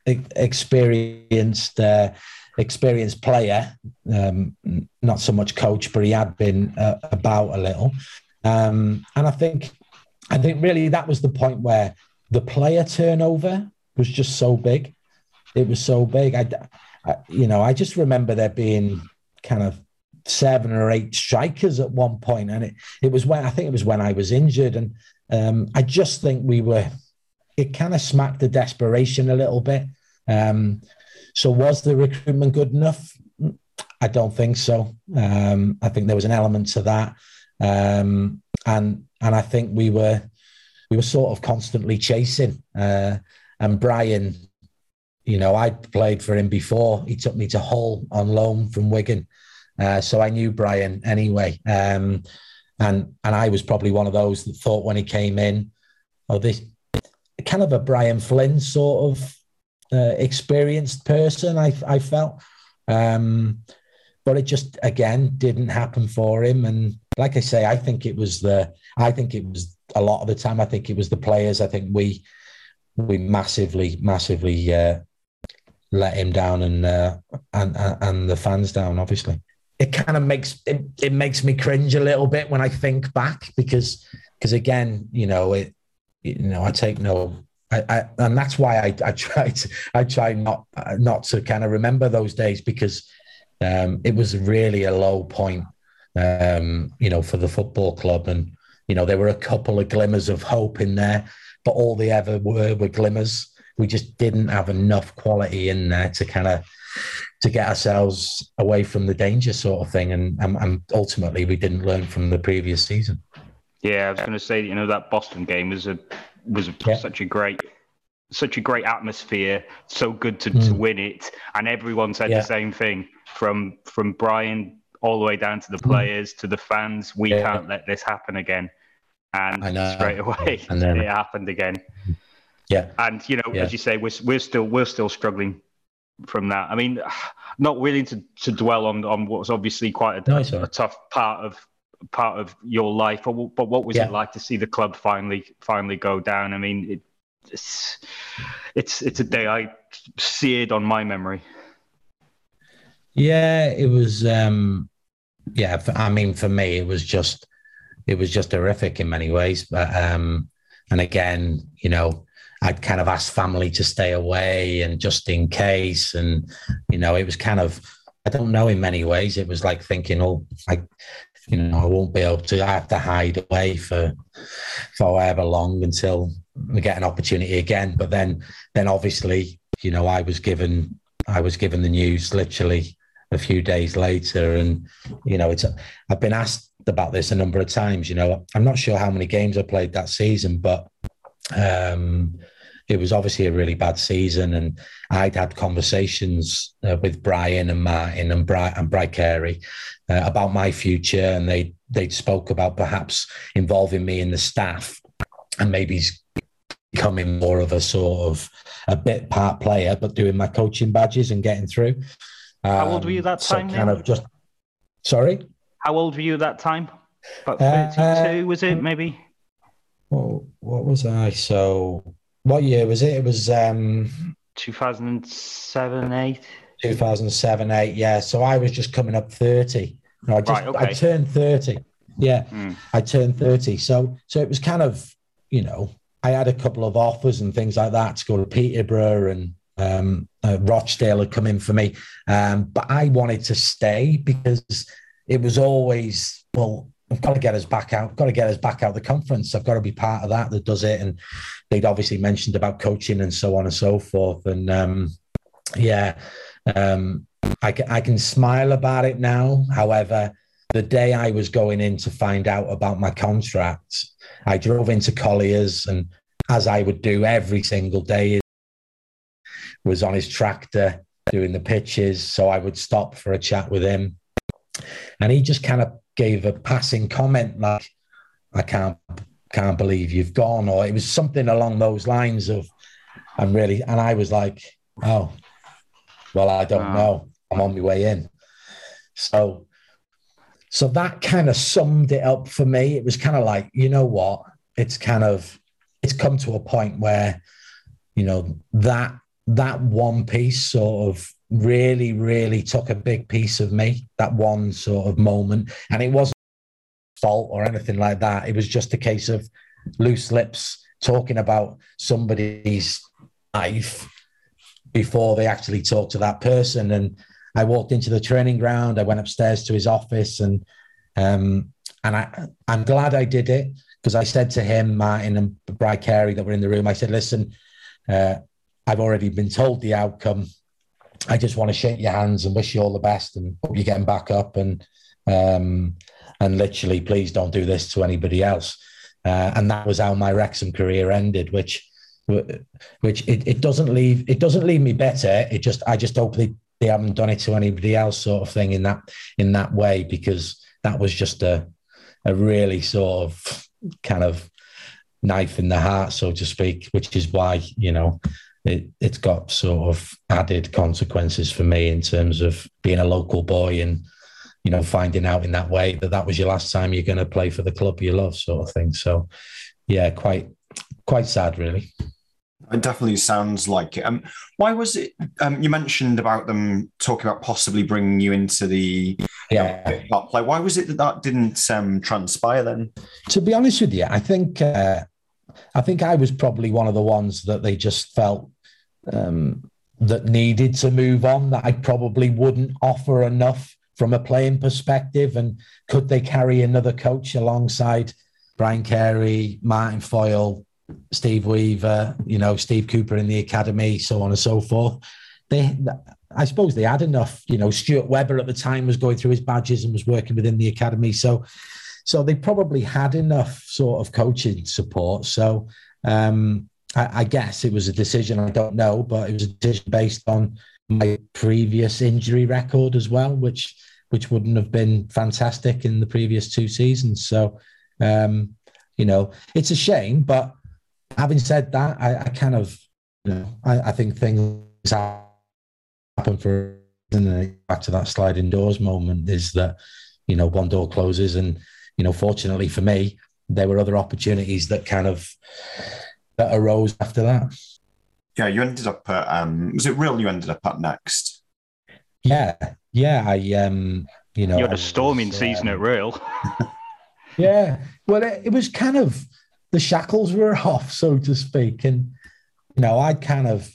experienced uh, experienced player, um, not so much coach, but he had been uh, about a little. Um, and I think, I think really that was the point where the player turnover was just so big. It was so big. I, I you know, I just remember there being kind of seven or eight strikers at one point, and it it was when I think it was when I was injured, and um, I just think we were. It kind of smacked the desperation a little bit. Um, so was the recruitment good enough? I don't think so. Um, I think there was an element to that, um, and and I think we were we were sort of constantly chasing. Uh, and Brian, you know, I'd played for him before. He took me to Hull on loan from Wigan, uh, so I knew Brian anyway. Um, and and I was probably one of those that thought when he came in, oh, this kind of a Brian Flynn sort of uh, experienced person. I I felt, um, but it just again didn't happen for him. And like I say, I think it was the. I think it was a lot of the time. I think it was the players. I think we we massively massively uh, let him down and, uh, and and the fans down. Obviously, it kind of makes it, it makes me cringe a little bit when I think back because because again, you know it. You know, I take no I, I, and that's why I, I try to I try not not to kind of remember those days because um, it was really a low point, um, you know, for the football club, and you know there were a couple of glimmers of hope in there, but all they ever were were glimmers. We just didn't have enough quality in there to kind of to get ourselves away from the danger sort of thing, and, and, and ultimately we didn't learn from the previous season. Yeah, I was going to say, you know, that Boston game was a was yeah. such a great such a great atmosphere so good to, mm. to win it and everyone said yeah. the same thing from from brian all the way down to the hmm. players mm. to the fans we yeah. can't let this happen again and straight away and then, it happened again yeah and you know as you say we're, we're still we're still struggling from that i mean not willing to, to dwell on on what's obviously quite a, no, a, a tough part of part of your life. But, but what was yeah. it like to see the club finally finally go down? I mean, it, it's it's it's a day I seared on my memory. Yeah, it was. um Yeah, I mean, for me, it was just it was just horrific in many ways. But um and again, you know, I'd kind of asked family to stay away and just in case, and you know, it was kind of I don't know in many ways. It was like thinking, oh, I you know, I won't be able to. I have to hide away for for however long until we get an opportunity again. But then, then obviously, you know, I was given I was given the news literally a few days later, and you know, it's I've been asked about this a number of times. You know, I'm not sure how many games I played that season, but um, it was obviously a really bad season, and I'd had conversations uh, with Brian and Martin and Bri- and Bry Carey uh, about my future, and they they'd spoke about perhaps involving me in the staff and maybe becoming more of a sort of a bit part player, but doing my coaching badges and getting through. Um, How old were you that time? So kind of just sorry. How old were you that time? About thirty-two, uh, was it maybe? Well, what was I? So what year was it? It was um 2007, 8. 2007, 8, yeah. So I was just coming up 30. No, I just right, okay. I turned 30. Yeah. Mm. I turned 30. So so it was kind of, you know, I had a couple of offers and things like that to go to Peterborough and um, uh, Rochdale had come in for me. Um, but I wanted to stay because it was always, well, I've got to get us back out. I've got to get us back out the conference. I've got to be part of that that does it. And they'd obviously mentioned about coaching and so on and so forth. And um, yeah, um, I, I can smile about it now. However, the day I was going in to find out about my contract, I drove into Collier's and as I would do every single day, was on his tractor doing the pitches. So I would stop for a chat with him. and he just kind of gave a passing comment like, "I can't can't believe you've gone," or it was something along those lines of, "I'm really," and I was like, "Oh, well, I don't Wow. know. I'm on my way in." So, so that kind of summed it up for me. It was kind of like, you know what? It's kind of it's come to a point where, you know, that that one piece sort of really, really took a big piece of me. That one sort of moment, and it wasn't fault or anything like that. It was just a case of loose lips talking about somebody's life before they actually talk to that person. And I walked into the training ground. I went upstairs to his office, and um, and I I'm glad I did it because I said to him, Martin and Brad Carey that were in the room, I said, listen, uh, I've already been told the outcome. I just want to shake your hands and wish you all the best and hope you're getting back up and um, and literally, please don't do this to anybody else. Uh, and that was how my Wrexham career ended, which which it, it doesn't leave it doesn't leave me better. It just I just hope they, they haven't done it to anybody else, sort of thing in that in that way, because that was just a a really sort of kind of knife in the heart, so to speak, which is why you know it, it's got sort of added consequences for me in terms of being a local boy and you know finding out in that way that that was your last time you're going to play for the club you love, sort of thing. So yeah, quite quite sad, really. It definitely sounds like it. Um, why was it? Um, you mentioned about them talking about possibly bringing you into the Yeah. top play. Why was it that that didn't um, transpire then? to be honest with you, I think uh, I think I was probably one of the ones that they just felt um, that needed to move on. That I probably wouldn't offer enough from a playing perspective, and could they carry another coach alongside Brian Carey, Martin Foyle, Steve Weaver, you know, Steve Cooper in the academy, so on and so forth. They, I suppose they had enough. You know, Stuart Webber at the time was going through his badges and was working within the academy, so so they probably had enough sort of coaching support. So um, I, I guess it was a decision. I don't know, but it was a decision based on my previous injury record as well, which which wouldn't have been fantastic in the previous two seasons. So um, you know, it's a shame. But having said that, I, I kind of you know I, I think things happen for and back to that sliding doors moment is that you know one door closes and you know fortunately for me there were other opportunities that kind of that arose after that Yeah, you ended up at um, was it Rhyl? You ended up at next. yeah yeah i um you know You had a storming was, season um, at Rhyl. Yeah. Well, it, it was kind of the shackles were off, so to speak. And, you know, I'd kind of,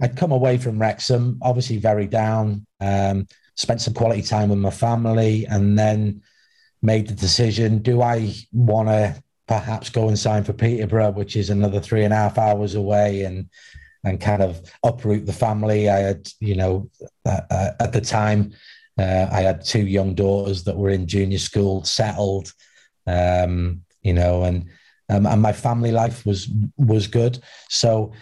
I'd come away from Wrexham, obviously very down, um, spent some quality time with my family, and then made the decision do I want to perhaps go and sign for Peterborough, which is another three and a half hours away, and and kind of uproot the family. I had, you know, uh, uh, at the time, uh, I had two young daughters that were in junior school, settled, um, you know, and um, and my family life was was good. So.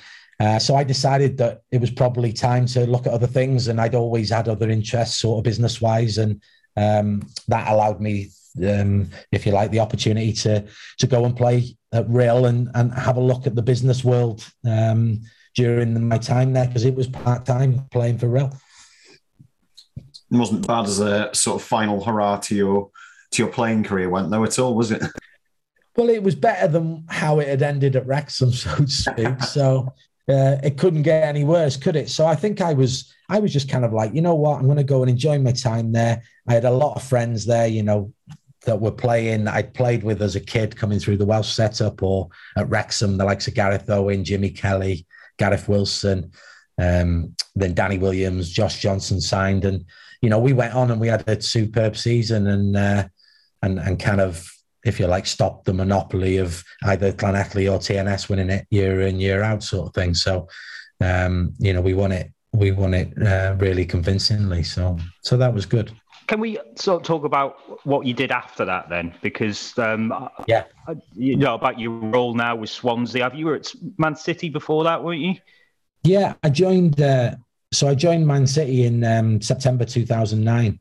Uh, so I decided that it was probably time to look at other things, and I'd always had other interests, sort of business wise, and um, that allowed me, um, if you like, the opportunity to to go and play at Rhyl and and have a look at the business world um, during my time there because it was part time playing for Rhyl. It wasn't bad as a sort of final hurrah to your to your playing career went though at all, was it? Well, it was better than how it had ended at Wrexham, so to speak. so uh, it couldn't get any worse, could it? So I think I was, I was just kind of like, you know what, I'm going to go and enjoy my time there. I had a lot of friends there, you know, that were playing. I'd played with as a kid coming through the Welsh setup, or at Wrexham, the likes of Gareth Owen, Jimmy Kelly, Gareth Wilson, um, then Danny Williams, Josh Johnson signed, and you know we went on and we had a superb season, and uh, and and kind of if you like, stop the monopoly of either Clan Llanelli or TNS winning it year in, year out, sort of thing. So, um, you know, we won it, we won it uh, really convincingly. So, so that was good. Can we sort of talk about what you did after that then? Because um, Yeah. You know about your role now with Swansea. Have you were at Man City before that, weren't you? Yeah, I joined. Uh, so I joined Man City in um, September 2009.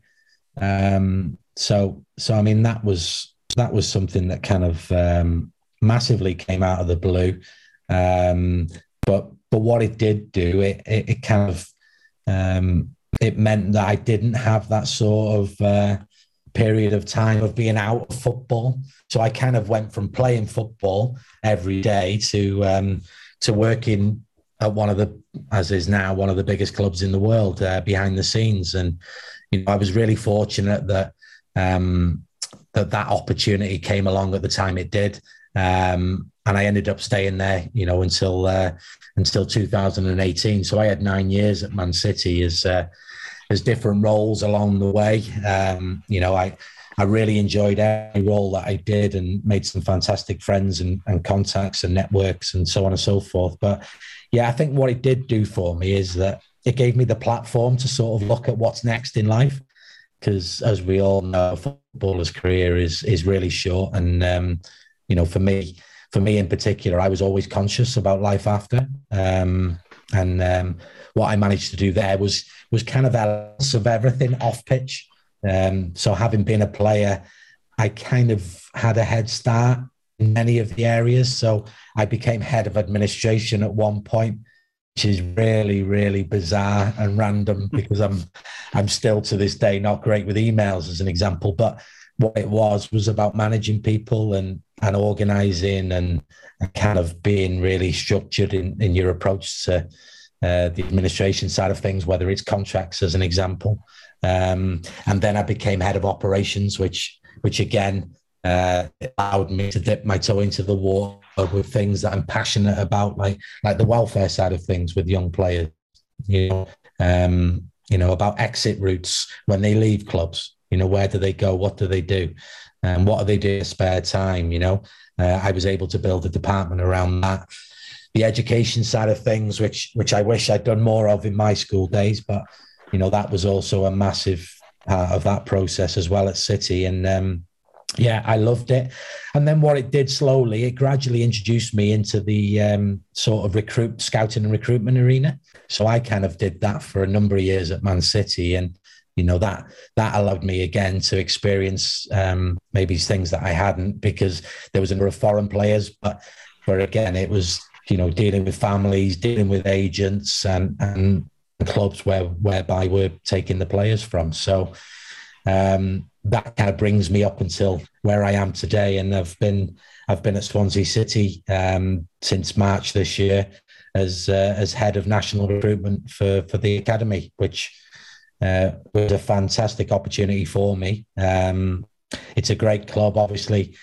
Um, so so I mean that was that was something that kind of um, massively came out of the blue. Um, but but what it did do, it it, it kind of um, it meant that I didn't have that sort of uh, period of time of being out of football. So I kind of went from playing football every day to um, to working at one of the, as is now one of the biggest clubs in the world, uh, behind the scenes. And you know, I was really fortunate that um, that that opportunity came along at the time it did. Um, and I ended up staying there, you know, until uh, until 2018. So I had nine years at Man City as uh, as different roles along the way. Um, you know, I I really enjoyed every role that I did and made some fantastic friends and, and contacts and networks and so on and so forth. But yeah, I think what it did do for me is that it gave me the platform to sort of look at what's next in life. Because as we all know, a footballer's career is is really short, and um, you know, for me, for me in particular, I was always conscious about life after. Um, and um, what I managed to do there was was kind of elements of everything off pitch. Um, so having been a player, I kind of had a head start in many of the areas. So I became head of administration at one point, which is really, really bizarre and random because I'm I'm still to this day not great with emails as an example. But what it was was about managing people and and organizing and, and kind of being really structured in, in your approach to uh, the administration side of things, whether it's contracts as an example. Um, and then I became head of operations, which which again uh, allowed me to dip my toe into the water with things that I'm passionate about, like like the welfare side of things with young players. You know, um, you know about exit routes when they leave clubs. You know, where do they go? What do they do? And what do they do in spare time? You know, uh, I was able to build a department around that. The education side of things, which which I wish I'd done more of in my school days, but you know that was also a massive part of that process as well at City. And um, yeah, I loved it. And then what it did slowly, it gradually introduced me into the um, sort of recruit, scouting and recruitment arena. So I kind of did that for a number of years at Man City, and you know that that allowed me again to experience um, maybe things that I hadn't because there was a number of foreign players, but but again it was you know dealing with families, dealing with agents, and and clubs where whereby we're taking the players from. So um, that kind of brings me up until where I am today, and I've been I've been at Swansea City um, since March this year as uh, as head of national recruitment for for the academy, which uh, was a fantastic opportunity for me. Um, it's a great club, obviously.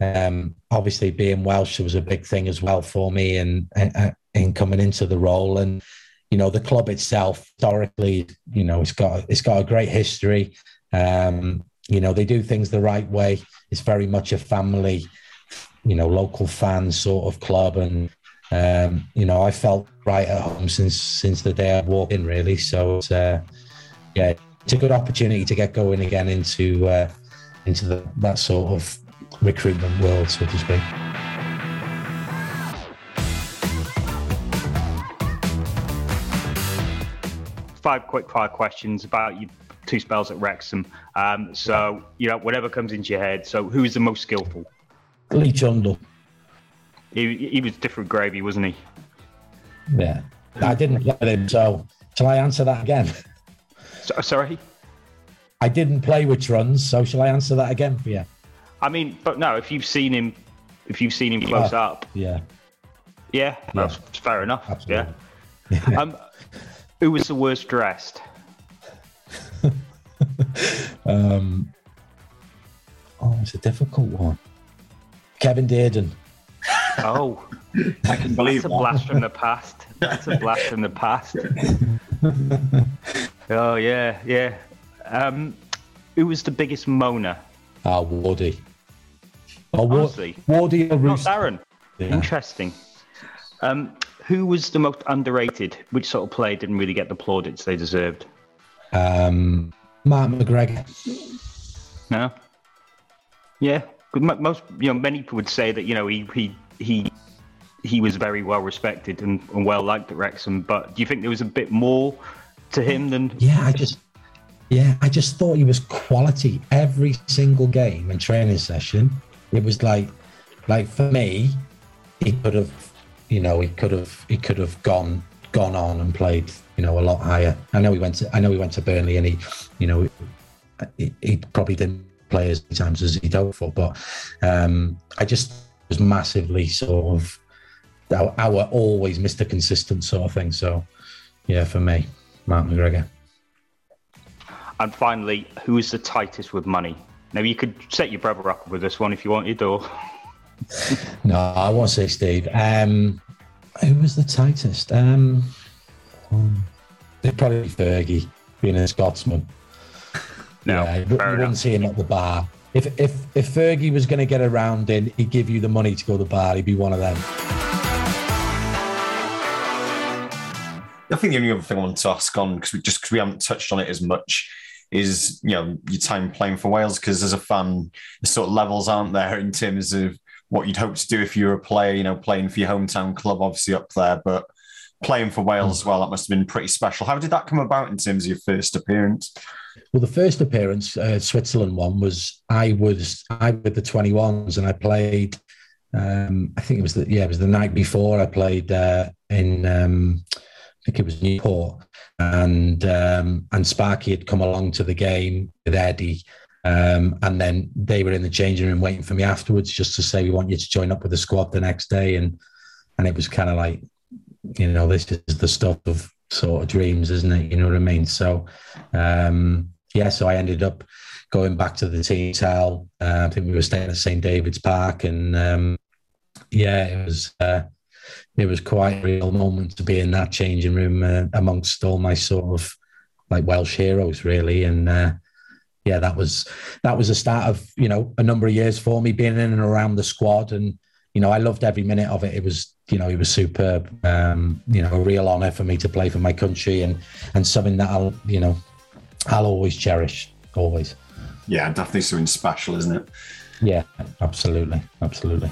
Um, obviously, being Welsh was a big thing as well for me, and uh, in coming into the role, and you know the club itself historically, you know, it's got it's got a great history. Um, you know, they do things the right way. It's very much a family, you know, local fan sort of club, and um, you know, I felt right at home since since the day I walked in, really. So it's, uh, yeah, it's a good opportunity to get going again into uh, into the, that sort of recruitment world, so to speak. Five quick fire questions about your two spells at Wrexham. Um, so, you know, whatever comes into your head. So, who is the most skillful? Lee Trundle. He, he was different gravy, wasn't he? Yeah. I didn't get him, so shall I answer that again? So, sorry? I didn't play which runs, so shall I answer that again for you? I mean, but no, if you've seen him, if you've seen him close Yeah. up, Yeah, yeah, that's fair enough. absolutely. Yeah. um, who was the worst dressed? Um, oh, it's a difficult one. Kevin Dearden. Oh, I can believe that's a blast from the past. That's a blast from the past. oh yeah, yeah. Um, who was the biggest moaner? Ah, Wardy. Oh, Honestly, Wardy or not Roos- Darren. Yeah. Interesting. Um, who was the most underrated? Which sort of player didn't really get the plaudits they deserved? Um, Mark McGregor. No. Yeah, most you know, many people would say that you know he he he he was very well respected and, and well liked at Wrexham. But do you think there was a bit more to him than? Yeah, I just, Yeah, I just thought he was quality every single game and training session. It was like, like for me, he could have, you know, he could have, he could have gone, gone on and played, you know, a lot higher. I know he went to, I know he went to Burnley and he, you know, he, he probably didn't play as many times as he'd hoped for, but um, I just was massively sort of our, our always Mr. Consistent sort of thing. So, yeah, for me, Mark McGregor. And finally, who is the tightest with money? Now, you could set your brother up with this one if you wanted, or. No, I won't say Steve. Um, who was the tightest? Um, it'd probably be Fergie, being a Scotsman. No, yeah, you, you wouldn't enough. see him at the bar. If if if Fergie was going to get around in, he'd give you the money to go to the bar. He'd be one of them. I think the only other thing I want to ask on, because we just because we haven't touched on it as much, is you know your time playing for Wales. Because as a fan, the sort of levels aren't there in terms of what you'd hope to do if you were a player. You know, playing for your hometown club, obviously up there, but playing for Wales as well, that must have been pretty special. How did that come about in terms of your first appearance? Well, the first appearance, uh, Switzerland one, was I was I with the twenty ones, and I played. Um, I think it was the yeah, it was the night before I played uh, in. Um, I think it was Newport, and um, and Sparky had come along to the game with Eddie, um, and then they were in the changing room waiting for me afterwards, just to say we want you to join up with the squad the next day, and and it was kind of like, you know, this is the stuff of sort of dreams, isn't it? You know what I mean? So, um, yeah, so I ended up going back to the team hotel. Uh, I think we were staying at St David's Park, and um, yeah, it was uh, it was quite a real moment to be in that changing room uh, amongst all my sort of like Welsh heroes, really, and. Uh, yeah, that was that was the start of you know a number of years for me being in and around the squad, and you know I loved every minute of it. It was you know it was superb. Um, you know, a real honour for me to play for my country, and and something that I'll you know I'll always cherish, always. Yeah, definitely something special, isn't it? Yeah, absolutely, absolutely.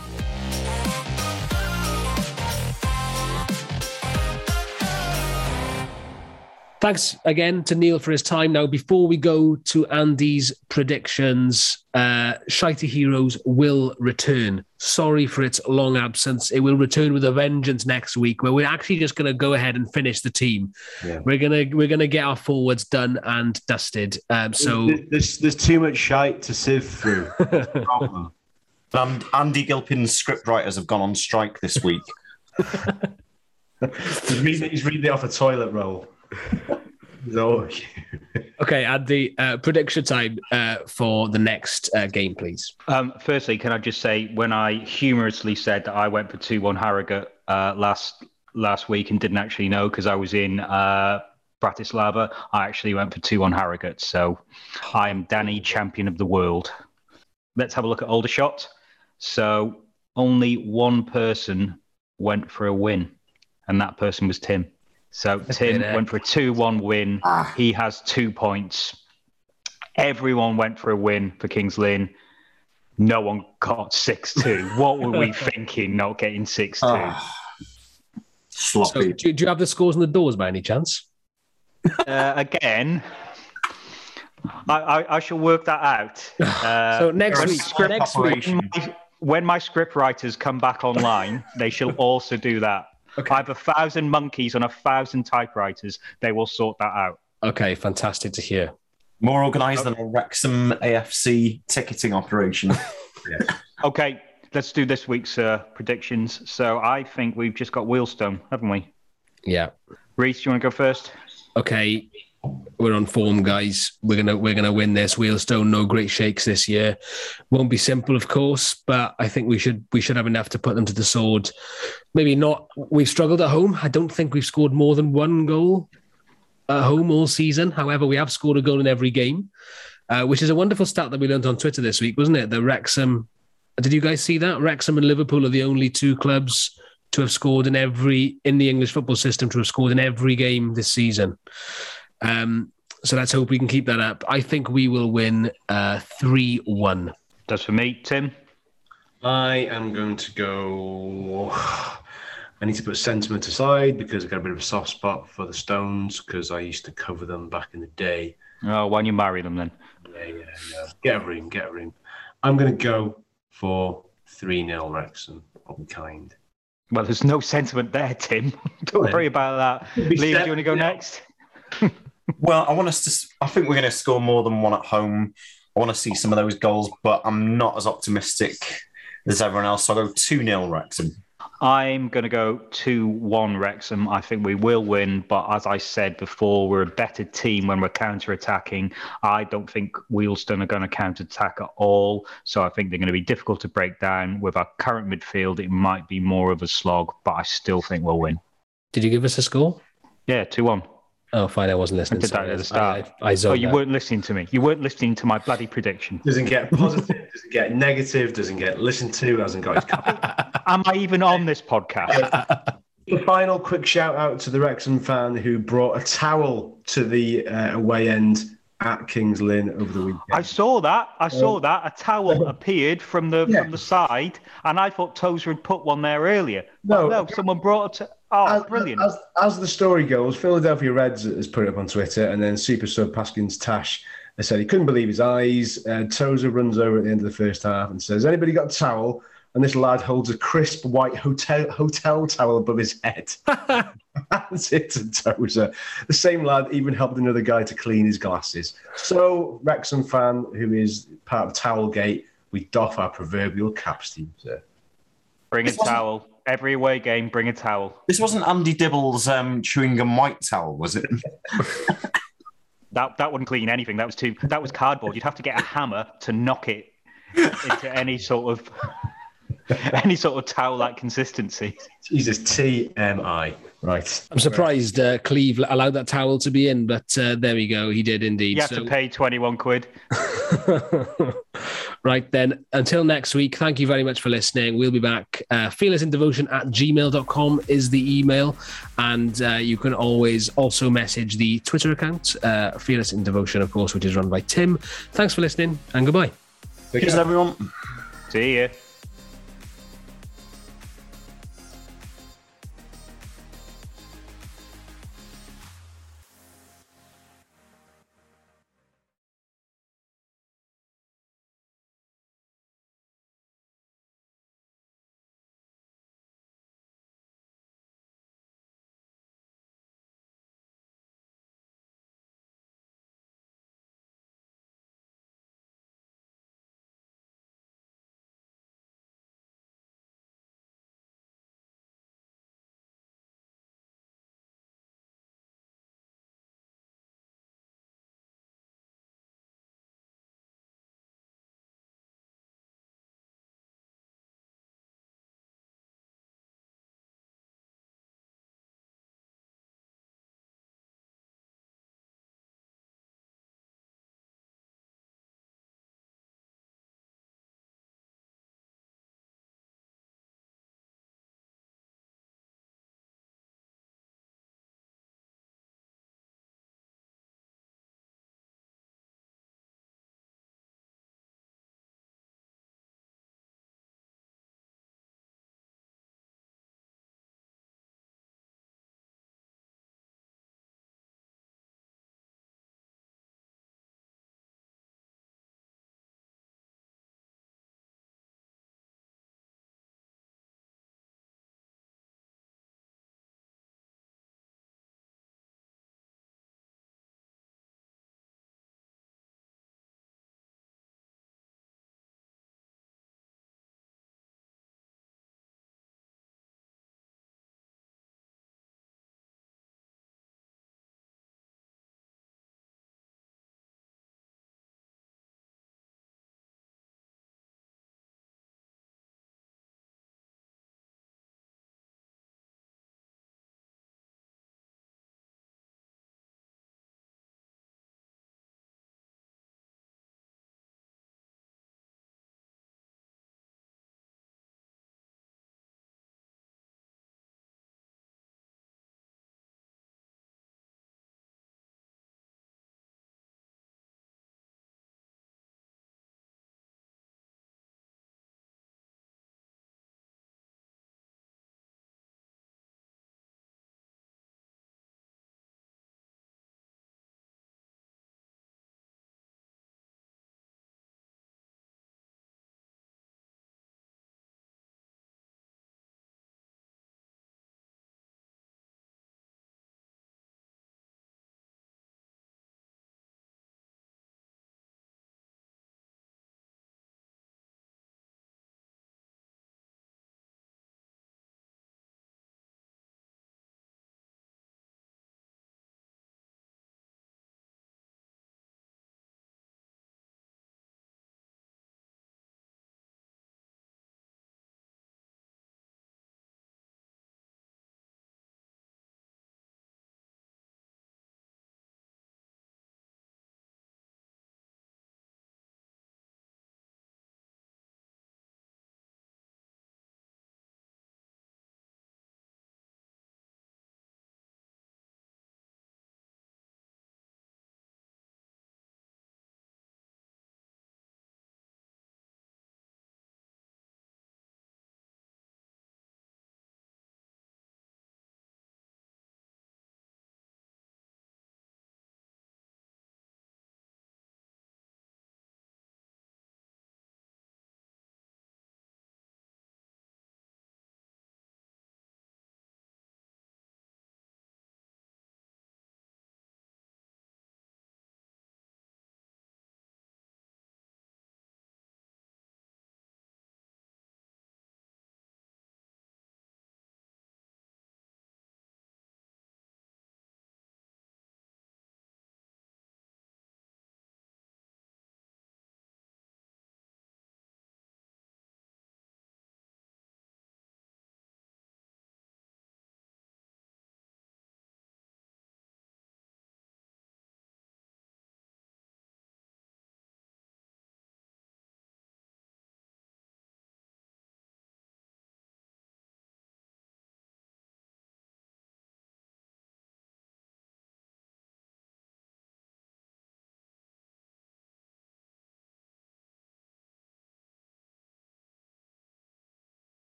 Thanks again to Neil for his time. Now, before we go to Andy's predictions, uh, Shite Heroes will return. Sorry for its long absence. It will return with a vengeance next week, where we're actually just going to go ahead and finish the team. Yeah. We're gonna we're gonna get our forwards done and dusted. Um, so There's- there's there's too much shite to sift through. Problem. And Andy Gilpin's scriptwriters have gone on strike this week. He's reading, he's reading it off a toilet roll. No, okay, Andy, uh, prediction time uh, for the next uh, game, please. Um, firstly, can I just say when I humorously said that I went for two one Harrogate uh, last last week and didn't actually know because I was in uh, Bratislava, I actually went for two one Harrogate. So I am Danny, champion of the world. Let's have a look at older shot. So only one person went for a win, and that person was Tim. So Tim it. went for a two one win. He has two points. Everyone went for a win for Kings Lynn. No one got 6 2. What were we thinking not getting 6 2? Ah, So, sloppy. do, do you have the scores on the doors by any chance? Uh, again, I, I, I shall work that out. Uh, So next week, script next week, when, my, when my script writers come back online, they shall also do that. I have a thousand monkeys on a thousand typewriters. They will sort that out. Okay, fantastic to hear. More organised than a Wrexham AFC ticketing operation. Okay, let's do this week's uh, predictions. So I think we've just got Wealdstone, haven't we? Yeah. Reese, do you want to go first? Okay, we're on form, guys. We're gonna we're gonna win this. Wealdstone, no great shakes this year. Won't be simple, of course, but I think we should we should have enough to put them to the sword. Maybe not. We've struggled at home. I don't think we've scored more than one goal at home all season. However, we have scored a goal in every game, uh, which is a wonderful stat that we learned on Twitter this week, wasn't it? The Wrexham. Did you guys see that? Wrexham and Liverpool are the only two clubs to have scored in every in the English football system to have scored in every game this season. Um, so let's hope we can keep that up. I think we will win uh, three one. Does for me, Tim. I am going to go. I need to put sentiment aside because I've got a bit of a soft spot for the Stones because I used to cover them back in the day. Oh, why don't you marry them then? Yeah, yeah, yeah. Get a room, get a room. I'm going to go for 3 0 Wrexham. I'll be kind. Well, there's no sentiment there, Tim. Don't worry about that. be Liam, do you want to go next? Well, I want us to. I think we're going to score more than one at home. I want to see some of those goals, but I'm not as optimistic as everyone else. So I'll go 2 0 Wrexham. I'm going to go 2 1 Wrexham. I think we will win, but as I said before, we're a better team when we're counter attacking. I don't think Wealdstone are going to counter attack at all. So I think they're going to be difficult to break down. With our current midfield, it might be more of a slog, but I still think we'll win. Did you give us a score? Yeah, 2 1. Oh, fine. I wasn't listening. I did that at the start. I, I, I Oh, you out. weren't listening to me. You weren't listening to my bloody prediction. Doesn't get positive, doesn't get negative, doesn't get listened to, hasn't got his cup. Am I even on this podcast? A final quick shout out to the Wrexham fan who brought a towel to the uh, away end at Kings Lynn over the weekend. I saw that. I saw that. A towel appeared from the Yeah. from the side, and I thought Tozer had put one there earlier. No. But no, someone brought a. T- oh, as, brilliant! As, as the story goes, Philadelphia Reds has put it up on Twitter, and then Super Sub Paskins Tash has said he couldn't believe his eyes. Uh, Tozer runs over at the end of the first half and says, "Anybody got a towel?" And this lad holds a crisp white hotel hotel towel above his head. That's it to Tozer. The same lad even helped another guy to clean his glasses. So, Wrexham fan who is part of Towelgate, we doff our proverbial caps to you, sir. bring a towel. Every away game, bring a towel. This wasn't Andy Dibble's um, chewing gum white towel, was it? That that wouldn't clean anything. That was too. That was cardboard. You'd have to get a hammer to knock it into any sort of any sort of towel-like consistency. Jesus, TMI. Right. I'm surprised uh, Cleeve allowed that towel to be in, but uh, there we go. He did indeed. You have So- to pay twenty-one quid. right then, until next week, thank you very much for listening. We'll be back. Uh, fearlessindevotion at gmail.com is the email. And uh, you can always also message the Twitter account, uh, Fearless in Devotion, of course, which is run by Tim. Thanks for listening and goodbye. Cheers, everyone. See ya.